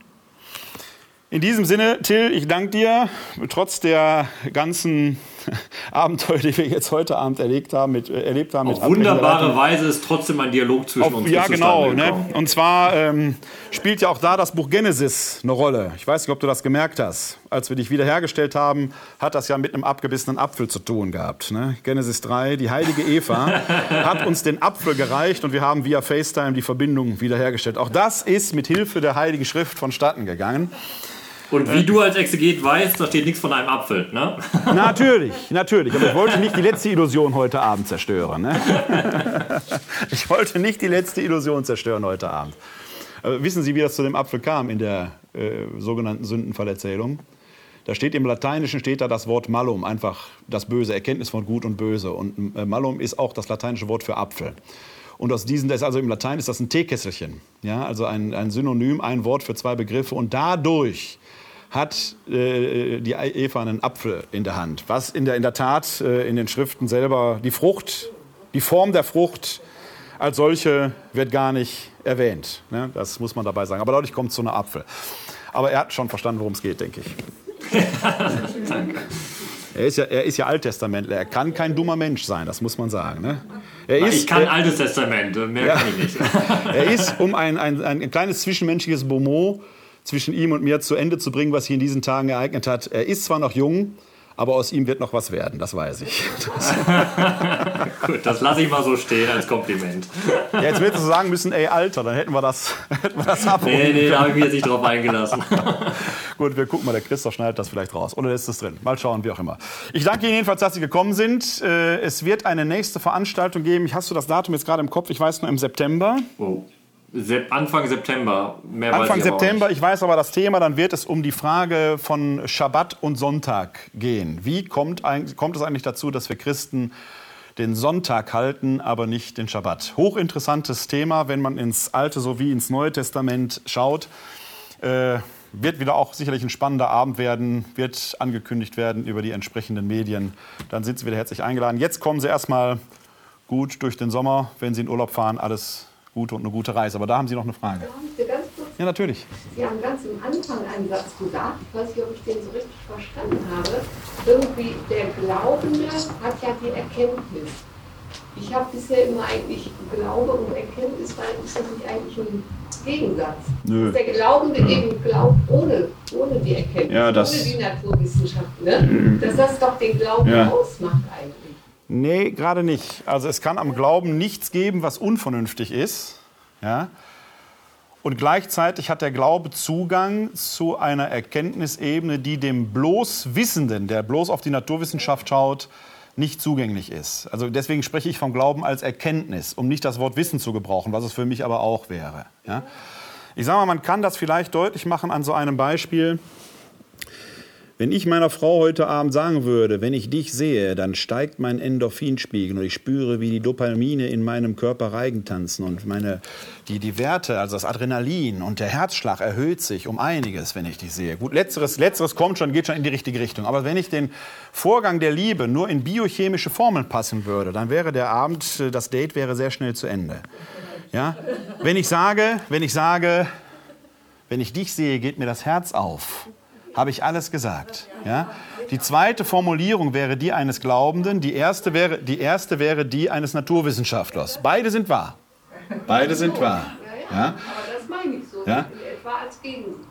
In diesem Sinne, Till, ich danke dir, trotz der ganzen Abenteuer, die wir jetzt heute Abend erlebt haben. Mit, äh, erlebt haben Auf wunderbare Weise ist trotzdem ein Dialog zwischen Auf, uns Ja, genau. Ne? Und zwar ähm, spielt ja auch da das Buch Genesis eine Rolle. Ich weiß nicht, ob du das gemerkt hast. Als wir dich wiederhergestellt haben, hat das ja mit einem abgebissenen Apfel zu tun gehabt. Ne? Genesis 3, die heilige Eva hat uns den Apfel gereicht und wir haben via FaceTime die Verbindung wiederhergestellt. Auch das ist mit Hilfe der Heiligen Schrift vonstatten gegangen. Und wie du als Exeget weißt, da steht nichts von einem Apfel, ne? Natürlich, natürlich. Aber ich wollte nicht die letzte Illusion heute Abend zerstören. Ne? Ich wollte nicht die letzte Illusion zerstören heute Abend. Aber wissen Sie, wie das zu dem Apfel kam in der äh, sogenannten Sündenfallerzählung? Da steht im Lateinischen steht da das Wort malum, einfach das Böse, Erkenntnis von Gut und Böse. Und äh, malum ist auch das lateinische Wort für Apfel. Und aus diesen, das ist also im Latein ist das ein Teekesselchen, ja, also ein, ein Synonym, ein Wort für zwei Begriffe. Und dadurch hat äh, die Eva einen Apfel in der Hand, was in der, in der Tat äh, in den Schriften selber die Frucht, die Form der Frucht als solche wird gar nicht erwähnt. Ne? Das muss man dabei sagen. Aber dadurch kommt es zu einer Apfel. Aber er hat schon verstanden, worum es geht, denke ich. Danke. Er ist, ja, er ist ja Alttestamentler. Er kann kein dummer Mensch sein, das muss man sagen. Ne? Er ist, ich kann er, Altes Testament, mehr ja, kann ich nicht. er ist, um ein, ein, ein kleines zwischenmenschliches Bonmot zwischen ihm und mir zu Ende zu bringen, was sich in diesen Tagen ereignet hat. Er ist zwar noch jung, aber aus ihm wird noch was werden, das weiß ich. Das Gut, das lasse ich mal so stehen als Kompliment. Ja, jetzt hättest du sagen müssen, ey, Alter, dann hätten wir das, hätten wir das abholen Nee, nee, da habe ich mich jetzt nicht drauf eingelassen. Gut, wir gucken mal, der Christoph schneidet das vielleicht raus. Oder lässt es drin. Mal schauen, wie auch immer. Ich danke Ihnen jedenfalls, dass Sie gekommen sind. Äh, es wird eine nächste Veranstaltung geben. Hast du das Datum jetzt gerade im Kopf? Ich weiß nur im September. Oh. Anfang September. Mehr Anfang September, ich weiß aber das Thema, dann wird es um die Frage von Schabbat und Sonntag gehen. Wie kommt, kommt es eigentlich dazu, dass wir Christen den Sonntag halten, aber nicht den Schabbat? Hochinteressantes Thema, wenn man ins Alte sowie ins Neue Testament schaut. Äh, wird wieder auch sicherlich ein spannender Abend werden, wird angekündigt werden über die entsprechenden Medien. Dann sind Sie wieder herzlich eingeladen. Jetzt kommen Sie erstmal gut durch den Sommer, wenn Sie in Urlaub fahren. Alles Gute und eine gute Reise. Aber da haben Sie noch eine Frage. Ja, natürlich. Sie haben ganz am Anfang einen Satz gesagt, ich weiß nicht, ob ich den so richtig verstanden habe. Irgendwie, der Glaubende hat ja die Erkenntnis. Ich habe bisher immer eigentlich Glaube und Erkenntnis, weil ist das nicht eigentlich ein Gegensatz? Nö. Der Glaubende eben glaubt ohne, ohne die Erkenntnis, ja, ohne die Naturwissenschaft. Ne? Mhm. Dass das doch den Glauben ja. ausmacht eigentlich. Nee, gerade nicht. Also es kann am Glauben nichts geben, was unvernünftig ist. Ja? Und gleichzeitig hat der Glaube Zugang zu einer Erkenntnisebene, die dem bloß Wissenden, der bloß auf die Naturwissenschaft schaut, nicht zugänglich ist. Also deswegen spreche ich vom Glauben als Erkenntnis, um nicht das Wort Wissen zu gebrauchen, was es für mich aber auch wäre. Ja? Ich sage mal, man kann das vielleicht deutlich machen an so einem Beispiel. Wenn ich meiner Frau heute Abend sagen würde, wenn ich dich sehe, dann steigt mein Endorphinspiegel und ich spüre, wie die Dopamine in meinem Körper Reigen tanzen und meine, die, die Werte, also das Adrenalin und der Herzschlag erhöht sich um einiges, wenn ich dich sehe. Gut, letzteres, letzteres kommt schon, geht schon in die richtige Richtung. Aber wenn ich den Vorgang der Liebe nur in biochemische Formeln passen würde, dann wäre der Abend, das Date wäre sehr schnell zu Ende. Ja? Wenn ich sage, wenn ich sage, wenn ich dich sehe, geht mir das Herz auf habe ich alles gesagt. Ja? Die zweite Formulierung wäre die eines Glaubenden, die erste, wäre, die erste wäre die eines Naturwissenschaftlers. Beide sind wahr. Beide sind wahr. Ja? Meine ich so. Ja?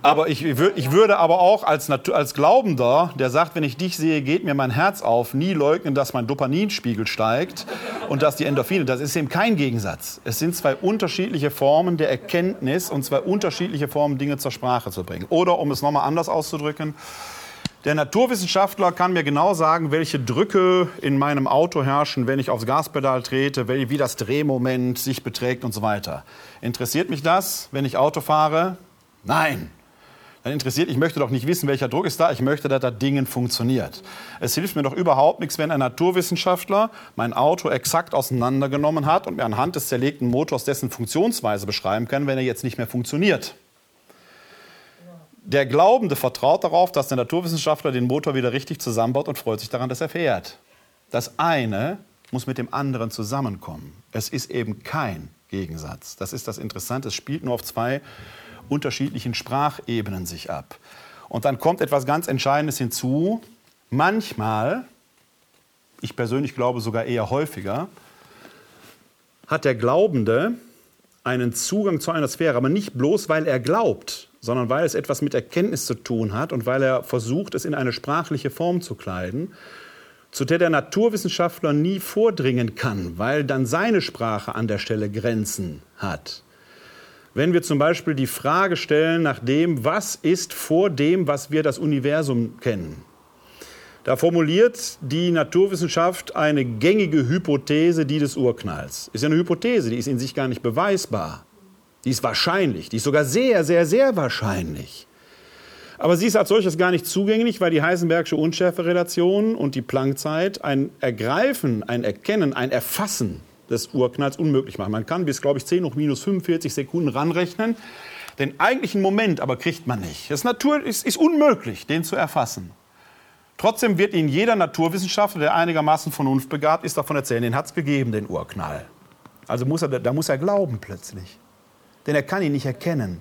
Aber ich, ich würde aber auch als, als Glaubender, der sagt, wenn ich dich sehe, geht mir mein Herz auf, nie leugnen, dass mein Dopaminspiegel steigt und dass die Endorphine, das ist eben kein Gegensatz. Es sind zwei unterschiedliche Formen der Erkenntnis und zwei unterschiedliche Formen, Dinge zur Sprache zu bringen. Oder um es nochmal anders auszudrücken, der Naturwissenschaftler kann mir genau sagen, welche Drücke in meinem Auto herrschen, wenn ich aufs Gaspedal trete, wie das Drehmoment sich beträgt und so weiter. Interessiert mich das, wenn ich Auto fahre? Nein. Dann interessiert, ich möchte doch nicht wissen, welcher Druck ist da, ich möchte, dass das Ding funktioniert. Es hilft mir doch überhaupt nichts, wenn ein Naturwissenschaftler mein Auto exakt auseinandergenommen hat und mir anhand des zerlegten Motors dessen Funktionsweise beschreiben kann, wenn er jetzt nicht mehr funktioniert. Der Glaubende vertraut darauf, dass der Naturwissenschaftler den Motor wieder richtig zusammenbaut und freut sich daran, dass er fährt. Das eine muss mit dem anderen zusammenkommen. Es ist eben kein Gegensatz. Das ist das Interessante. Es spielt nur auf zwei unterschiedlichen Sprachebenen sich ab. Und dann kommt etwas ganz Entscheidendes hinzu. Manchmal, ich persönlich glaube sogar eher häufiger, hat der Glaubende einen Zugang zu einer Sphäre, aber nicht bloß, weil er glaubt, sondern weil es etwas mit Erkenntnis zu tun hat und weil er versucht, es in eine sprachliche Form zu kleiden, zu der der Naturwissenschaftler nie vordringen kann, weil dann seine Sprache an der Stelle Grenzen hat. Wenn wir zum Beispiel die Frage stellen nach dem, was ist vor dem, was wir das Universum kennen, da formuliert die Naturwissenschaft eine gängige Hypothese, die des Urknalls. Ist ja eine Hypothese, die ist in sich gar nicht beweisbar. Die ist wahrscheinlich, die ist sogar sehr, sehr, sehr wahrscheinlich. Aber sie ist als solches gar nicht zugänglich, weil die Heisenbergsche Unschärferelation und die Planckzeit ein Ergreifen, ein Erkennen, ein Erfassen des Urknalls unmöglich machen. Man kann bis, glaube ich, 10 hoch minus 45 Sekunden ranrechnen. Den eigentlichen Moment aber kriegt man nicht. Das Natur ist, ist unmöglich, den zu erfassen. Trotzdem wird Ihnen jeder Naturwissenschaftler, der einigermaßen vernunftbegabt ist, davon erzählen, den hat es gegeben, den Urknall. Also muss er, da muss er glauben plötzlich. Denn er kann ihn nicht erkennen.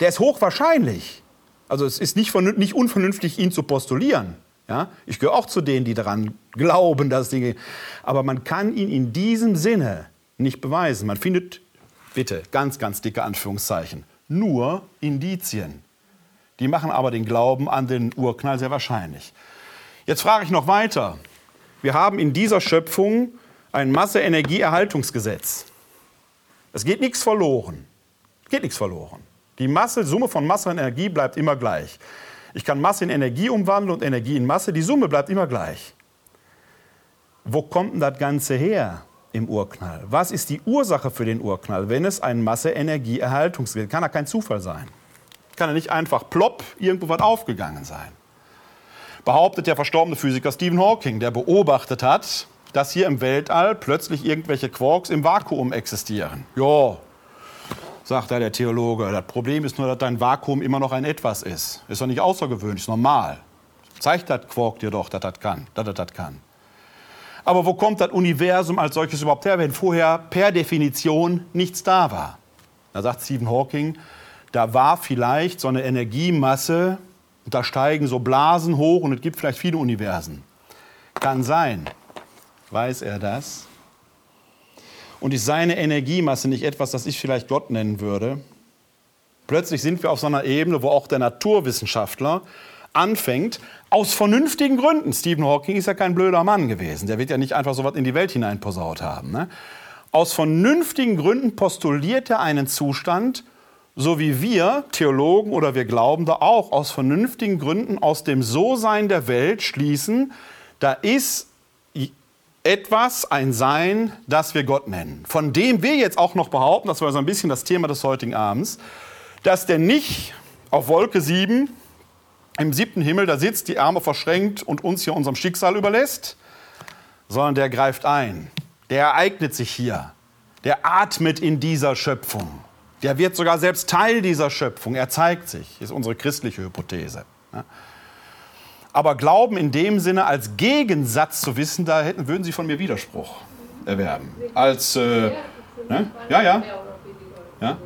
Der ist hochwahrscheinlich. Also es ist nicht, nicht unvernünftig, ihn zu postulieren. Ja? Ich gehöre auch zu denen, die daran glauben, dass Dinge. Aber man kann ihn in diesem Sinne nicht beweisen. Man findet, bitte, ganz, ganz dicke Anführungszeichen, nur Indizien. Die machen aber den Glauben an den Urknall sehr wahrscheinlich. Jetzt frage ich noch weiter. Wir haben in dieser Schöpfung ein Masse-Energie-Erhaltungsgesetz. Es geht nichts verloren. Geht nichts verloren. Die Masse, Summe von Masse und Energie bleibt immer gleich. Ich kann Masse in Energie umwandeln und Energie in Masse. Die Summe bleibt immer gleich. Wo kommt denn das Ganze her im Urknall? Was ist die Ursache für den Urknall, wenn es ein Masse-Energie-Erhaltungsgerät Kann ja kein Zufall sein. Kann ja nicht einfach plopp irgendwo was aufgegangen sein. Behauptet der verstorbene Physiker Stephen Hawking, der beobachtet hat, dass hier im Weltall plötzlich irgendwelche Quarks im Vakuum existieren. Ja, sagt da der Theologe, das Problem ist nur, dass dein Vakuum immer noch ein Etwas ist. Ist doch nicht außergewöhnlich, ist normal. Zeigt das Quark dir doch, dass das kann, dass das kann. Aber wo kommt das Universum als solches überhaupt her, wenn vorher per Definition nichts da war? Da sagt Stephen Hawking, da war vielleicht so eine Energiemasse, und da steigen so Blasen hoch und es gibt vielleicht viele Universen. Kann sein. Weiß er das? Und ist seine Energiemasse nicht etwas, das ich vielleicht Gott nennen würde? Plötzlich sind wir auf so einer Ebene, wo auch der Naturwissenschaftler anfängt, aus vernünftigen Gründen. Stephen Hawking ist ja kein blöder Mann gewesen. Der wird ja nicht einfach so was in die Welt hineinposaut haben. Ne? Aus vernünftigen Gründen postuliert er einen Zustand, so wie wir Theologen oder wir Glaubende auch aus vernünftigen Gründen aus dem So-Sein der Welt schließen, da ist etwas, ein Sein, das wir Gott nennen. Von dem wir jetzt auch noch behaupten, das war so ein bisschen das Thema des heutigen Abends, dass der nicht auf Wolke 7 im siebten Himmel da sitzt, die Arme verschränkt und uns hier unserem Schicksal überlässt, sondern der greift ein. Der ereignet sich hier. Der atmet in dieser Schöpfung. Der wird sogar selbst Teil dieser Schöpfung. Er zeigt sich, ist unsere christliche Hypothese. Aber Glauben in dem Sinne als Gegensatz zu wissen, da hätten, würden Sie von mir Widerspruch erwerben. Als, äh, ne? ja, ja. Ja,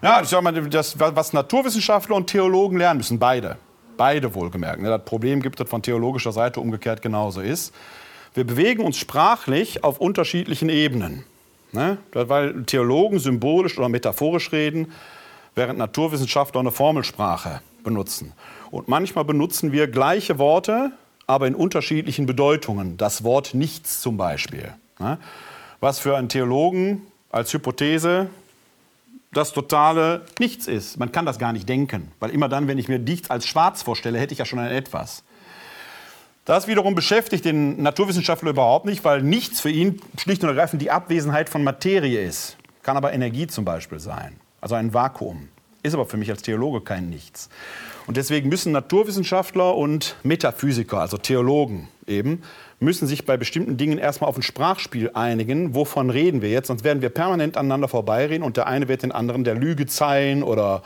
ja ich sag mal, das, was Naturwissenschaftler und Theologen lernen müssen, beide. Beide wohlgemerkt. Ne? Das Problem gibt es von theologischer Seite umgekehrt genauso ist. Wir bewegen uns sprachlich auf unterschiedlichen Ebenen. Ne? Weil Theologen symbolisch oder metaphorisch reden, während Naturwissenschaftler eine Formelsprache benutzen. Und manchmal benutzen wir gleiche Worte, aber in unterschiedlichen Bedeutungen. Das Wort nichts zum Beispiel. Ne? Was für einen Theologen als Hypothese das totale Nichts ist. Man kann das gar nicht denken, weil immer dann, wenn ich mir nichts als schwarz vorstelle, hätte ich ja schon ein Etwas. Das wiederum beschäftigt den Naturwissenschaftler überhaupt nicht, weil nichts für ihn schlicht und ergreifend die Abwesenheit von Materie ist. Kann aber Energie zum Beispiel sein, also ein Vakuum. Ist aber für mich als Theologe kein Nichts. Und deswegen müssen Naturwissenschaftler und Metaphysiker, also Theologen eben, müssen sich bei bestimmten Dingen erstmal auf ein Sprachspiel einigen. Wovon reden wir jetzt? Sonst werden wir permanent aneinander vorbeireden und der eine wird den anderen der Lüge zeihen oder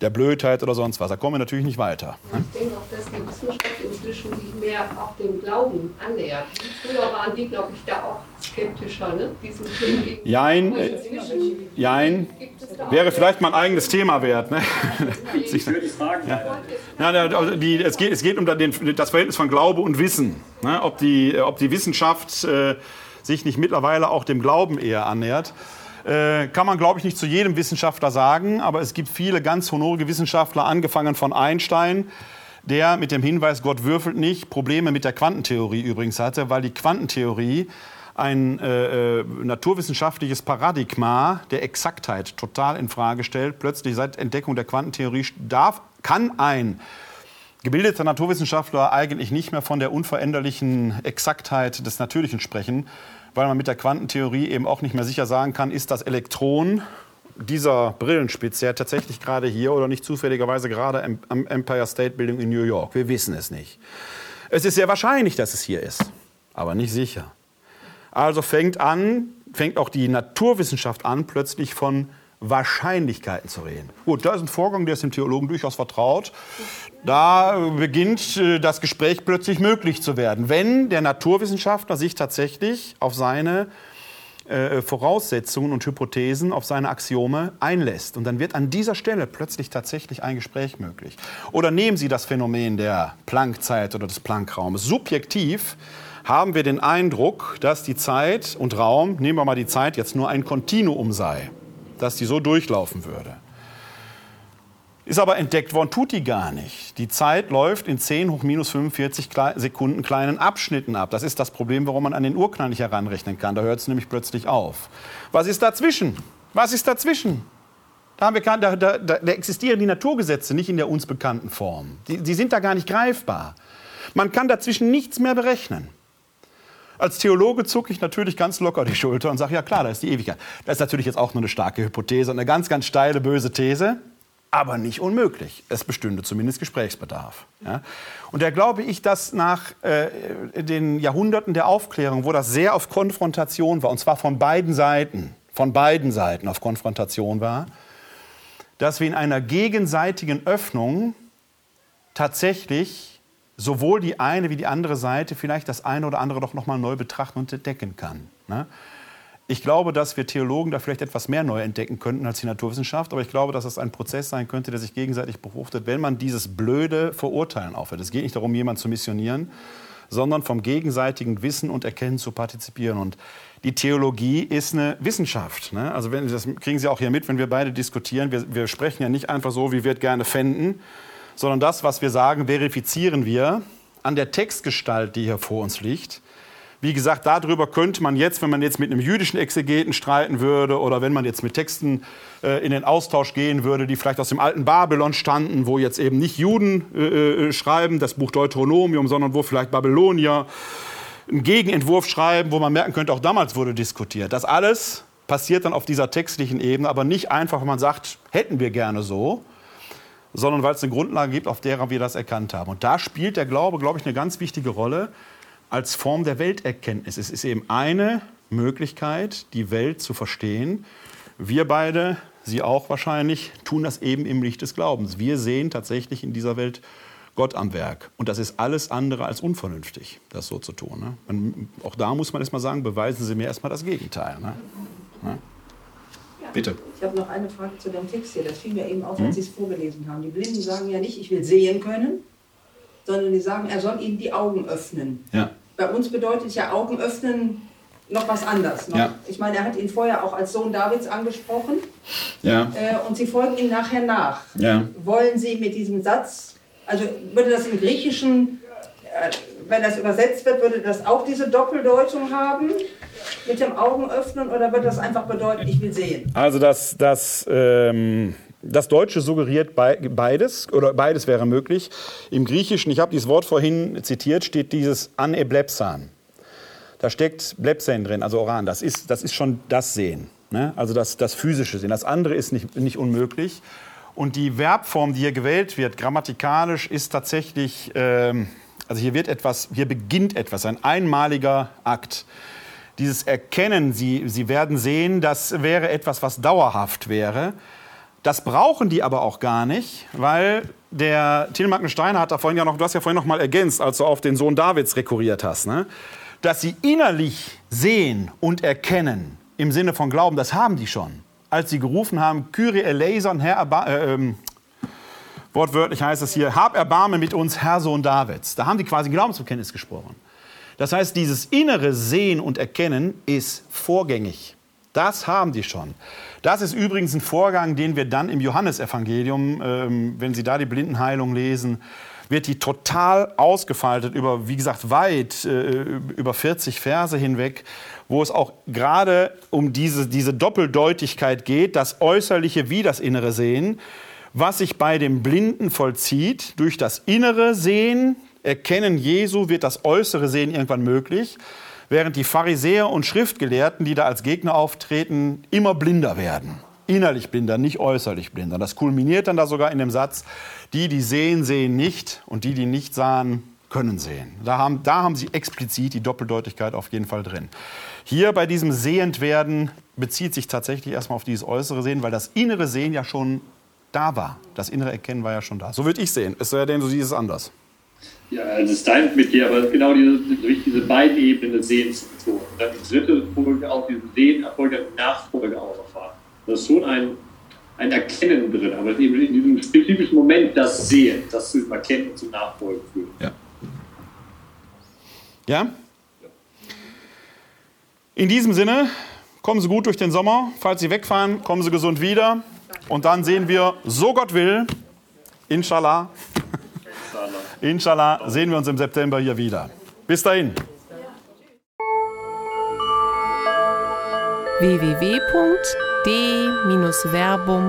der Blödheit oder sonst was. Da kommen wir natürlich nicht weiter. Ich denke auch, dass die Wissenschaft inzwischen sich mehr auch dem Glauben annähert. Früher waren die, glaube ich, da auch skeptischer, ne? Diesen Jein, äh, jein. Wäre vielleicht mal ein eigenes Thema wert. Ne? Ich würde fragen. Ja. Ja, also die, es, geht, es geht um den, das Verhältnis von Glaube und Wissen. Ne? Ob, die, ob die Wissenschaft äh, sich nicht mittlerweile auch dem Glauben eher annähert. Äh, kann man, glaube ich, nicht zu jedem Wissenschaftler sagen, aber es gibt viele ganz honorige Wissenschaftler, angefangen von Einstein, der mit dem Hinweis, Gott würfelt nicht, Probleme mit der Quantentheorie übrigens hatte, weil die Quantentheorie ein äh, äh, naturwissenschaftliches Paradigma der Exaktheit total in Frage stellt. Plötzlich seit Entdeckung der Quantentheorie darf, kann ein gebildeter Naturwissenschaftler eigentlich nicht mehr von der unveränderlichen Exaktheit des Natürlichen sprechen, weil man mit der Quantentheorie eben auch nicht mehr sicher sagen kann, ist das Elektron dieser Brillenspitze ja tatsächlich gerade hier oder nicht zufälligerweise gerade am Empire State Building in New York. Wir wissen es nicht. Es ist sehr wahrscheinlich, dass es hier ist, aber nicht sicher. Also fängt an, fängt auch die Naturwissenschaft an, plötzlich von Wahrscheinlichkeiten zu reden. Gut, da ist ein Vorgang, der ist dem Theologen durchaus vertraut. Da beginnt äh, das Gespräch plötzlich möglich zu werden, wenn der Naturwissenschaftler sich tatsächlich auf seine äh, Voraussetzungen und Hypothesen, auf seine Axiome einlässt. Und dann wird an dieser Stelle plötzlich tatsächlich ein Gespräch möglich. Oder nehmen Sie das Phänomen der Planckzeit oder des Planckraumes. Subjektiv haben wir den Eindruck, dass die Zeit und Raum, nehmen wir mal die Zeit, jetzt nur ein Kontinuum sei dass die so durchlaufen würde. Ist aber entdeckt worden, tut die gar nicht. Die Zeit läuft in 10 hoch minus 45 Sekunden kleinen Abschnitten ab. Das ist das Problem, warum man an den Urknall nicht heranrechnen kann. Da hört es nämlich plötzlich auf. Was ist dazwischen? Was ist dazwischen? Da, wir, da, da, da existieren die Naturgesetze nicht in der uns bekannten Form. Die, die sind da gar nicht greifbar. Man kann dazwischen nichts mehr berechnen. Als Theologe zucke ich natürlich ganz locker die Schulter und sage, ja klar, da ist die Ewigkeit. Das ist natürlich jetzt auch nur eine starke Hypothese und eine ganz, ganz steile, böse These, aber nicht unmöglich. Es bestünde zumindest Gesprächsbedarf. Ja? Und da glaube ich, dass nach äh, den Jahrhunderten der Aufklärung, wo das sehr auf Konfrontation war, und zwar von beiden Seiten, von beiden Seiten auf Konfrontation war, dass wir in einer gegenseitigen Öffnung tatsächlich sowohl die eine wie die andere Seite vielleicht das eine oder andere doch noch mal neu betrachten und entdecken kann. Ne? Ich glaube, dass wir Theologen da vielleicht etwas mehr neu entdecken könnten als die Naturwissenschaft, aber ich glaube, dass das ein Prozess sein könnte, der sich gegenseitig befruchtet, wenn man dieses blöde Verurteilen aufhört. Es geht nicht darum, jemanden zu missionieren, sondern vom gegenseitigen Wissen und Erkennen zu partizipieren. Und die Theologie ist eine Wissenschaft. Ne? Also wenn, das kriegen Sie auch hier mit, wenn wir beide diskutieren. Wir, wir sprechen ja nicht einfach so, wie wir es gerne fänden, sondern das, was wir sagen, verifizieren wir an der Textgestalt, die hier vor uns liegt. Wie gesagt, darüber könnte man jetzt, wenn man jetzt mit einem jüdischen Exegeten streiten würde oder wenn man jetzt mit Texten äh, in den Austausch gehen würde, die vielleicht aus dem alten Babylon standen, wo jetzt eben nicht Juden äh, äh schreiben, das Buch Deuteronomium, sondern wo vielleicht Babylonier einen Gegenentwurf schreiben, wo man merken könnte, auch damals wurde diskutiert. Das alles passiert dann auf dieser textlichen Ebene, aber nicht einfach, wenn man sagt, hätten wir gerne so, sondern weil es eine Grundlage gibt, auf der wir das erkannt haben. Und da spielt der Glaube, glaube ich, eine ganz wichtige Rolle als Form der Welterkenntnis. Es ist eben eine Möglichkeit, die Welt zu verstehen. Wir beide, Sie auch wahrscheinlich, tun das eben im Licht des Glaubens. Wir sehen tatsächlich in dieser Welt Gott am Werk. Und das ist alles andere als unvernünftig, das so zu tun. Ne? auch da muss man erst mal sagen, beweisen Sie mir erst mal das Gegenteil. Ne? Ne? Bitte. Ich habe noch eine Frage zu dem Text hier. Das fiel mir eben auf, als hm? Sie es vorgelesen haben. Die Blinden sagen ja nicht, ich will sehen können, sondern die sagen, er soll ihnen die Augen öffnen. Ja. Bei uns bedeutet ja Augen öffnen noch was anderes. Noch. Ja. Ich meine, er hat ihn vorher auch als Sohn Davids angesprochen. Ja. Äh, und Sie folgen ihm nachher nach. Ja. Wollen Sie mit diesem Satz, also würde das im Griechischen, wenn das übersetzt wird, würde das auch diese Doppeldeutung haben? mit dem Augen öffnen oder wird das einfach bedeuten, ich will sehen? Also das, das, ähm, das Deutsche suggeriert beides oder beides wäre möglich. Im Griechischen, ich habe dieses Wort vorhin zitiert, steht dieses aneblepsan. Da steckt Blepsen drin, also Oran. Das ist, das ist schon das Sehen, ne? also das, das physische Sehen. Das andere ist nicht, nicht unmöglich. Und die Verbform, die hier gewählt wird, grammatikalisch, ist tatsächlich, ähm, also hier wird etwas, hier beginnt etwas, ein einmaliger Akt dieses Erkennen, Sie, Sie werden sehen, das wäre etwas, was dauerhaft wäre. Das brauchen die aber auch gar nicht, weil der Till Magne Steiner hat da vorhin ja noch, du hast ja vorhin noch mal ergänzt, als du auf den Sohn Davids rekurriert hast, ne? dass sie innerlich sehen und erkennen im Sinne von Glauben, das haben die schon. Als sie gerufen haben, Kyrie eleison, Herr, äh, äh, wortwörtlich heißt es hier, hab Erbarme mit uns, Herr Sohn Davids. Da haben die quasi Glaubensbekenntnis gesprochen. Das heißt, dieses innere Sehen und Erkennen ist vorgängig. Das haben die schon. Das ist übrigens ein Vorgang, den wir dann im Johannesevangelium, ähm, wenn Sie da die Blindenheilung lesen, wird die total ausgefaltet über, wie gesagt, weit äh, über 40 Verse hinweg, wo es auch gerade um diese, diese Doppeldeutigkeit geht, das Äußerliche wie das innere Sehen, was sich bei dem Blinden vollzieht durch das innere Sehen, Erkennen Jesu wird das äußere Sehen irgendwann möglich, während die Pharisäer und Schriftgelehrten, die da als Gegner auftreten, immer blinder werden. Innerlich blinder, nicht äußerlich blinder. Das kulminiert dann da sogar in dem Satz, die, die sehen, sehen nicht und die, die nicht sahen, können sehen. Da haben, da haben sie explizit die Doppeldeutigkeit auf jeden Fall drin. Hier bei diesem Sehendwerden bezieht sich tatsächlich erstmal auf dieses äußere Sehen, weil das innere Sehen ja schon da war. Das innere Erkennen war ja schon da. So würde ich sehen. Es sei denn, siehst es anders. Ja, also es teilt mit dir, aber genau diese, durch diese beiden Ebenen des Sehens so. Und dann die dritte Folge auch diesen Sehen erfolgt eine Nachfolge auch erfahren. Das ist schon ein, ein Erkennen drin, aber eben in diesem spezifischen Moment das Sehen, das zu Erkennen und zum Nachfolgen führt. Ja. Ja? In diesem Sinne, kommen Sie gut durch den Sommer. Falls Sie wegfahren, kommen Sie gesund wieder. Und dann sehen wir, so Gott will, inshallah, Inshallah sehen wir uns im September hier wieder. Bis dahin. www d-verbum.de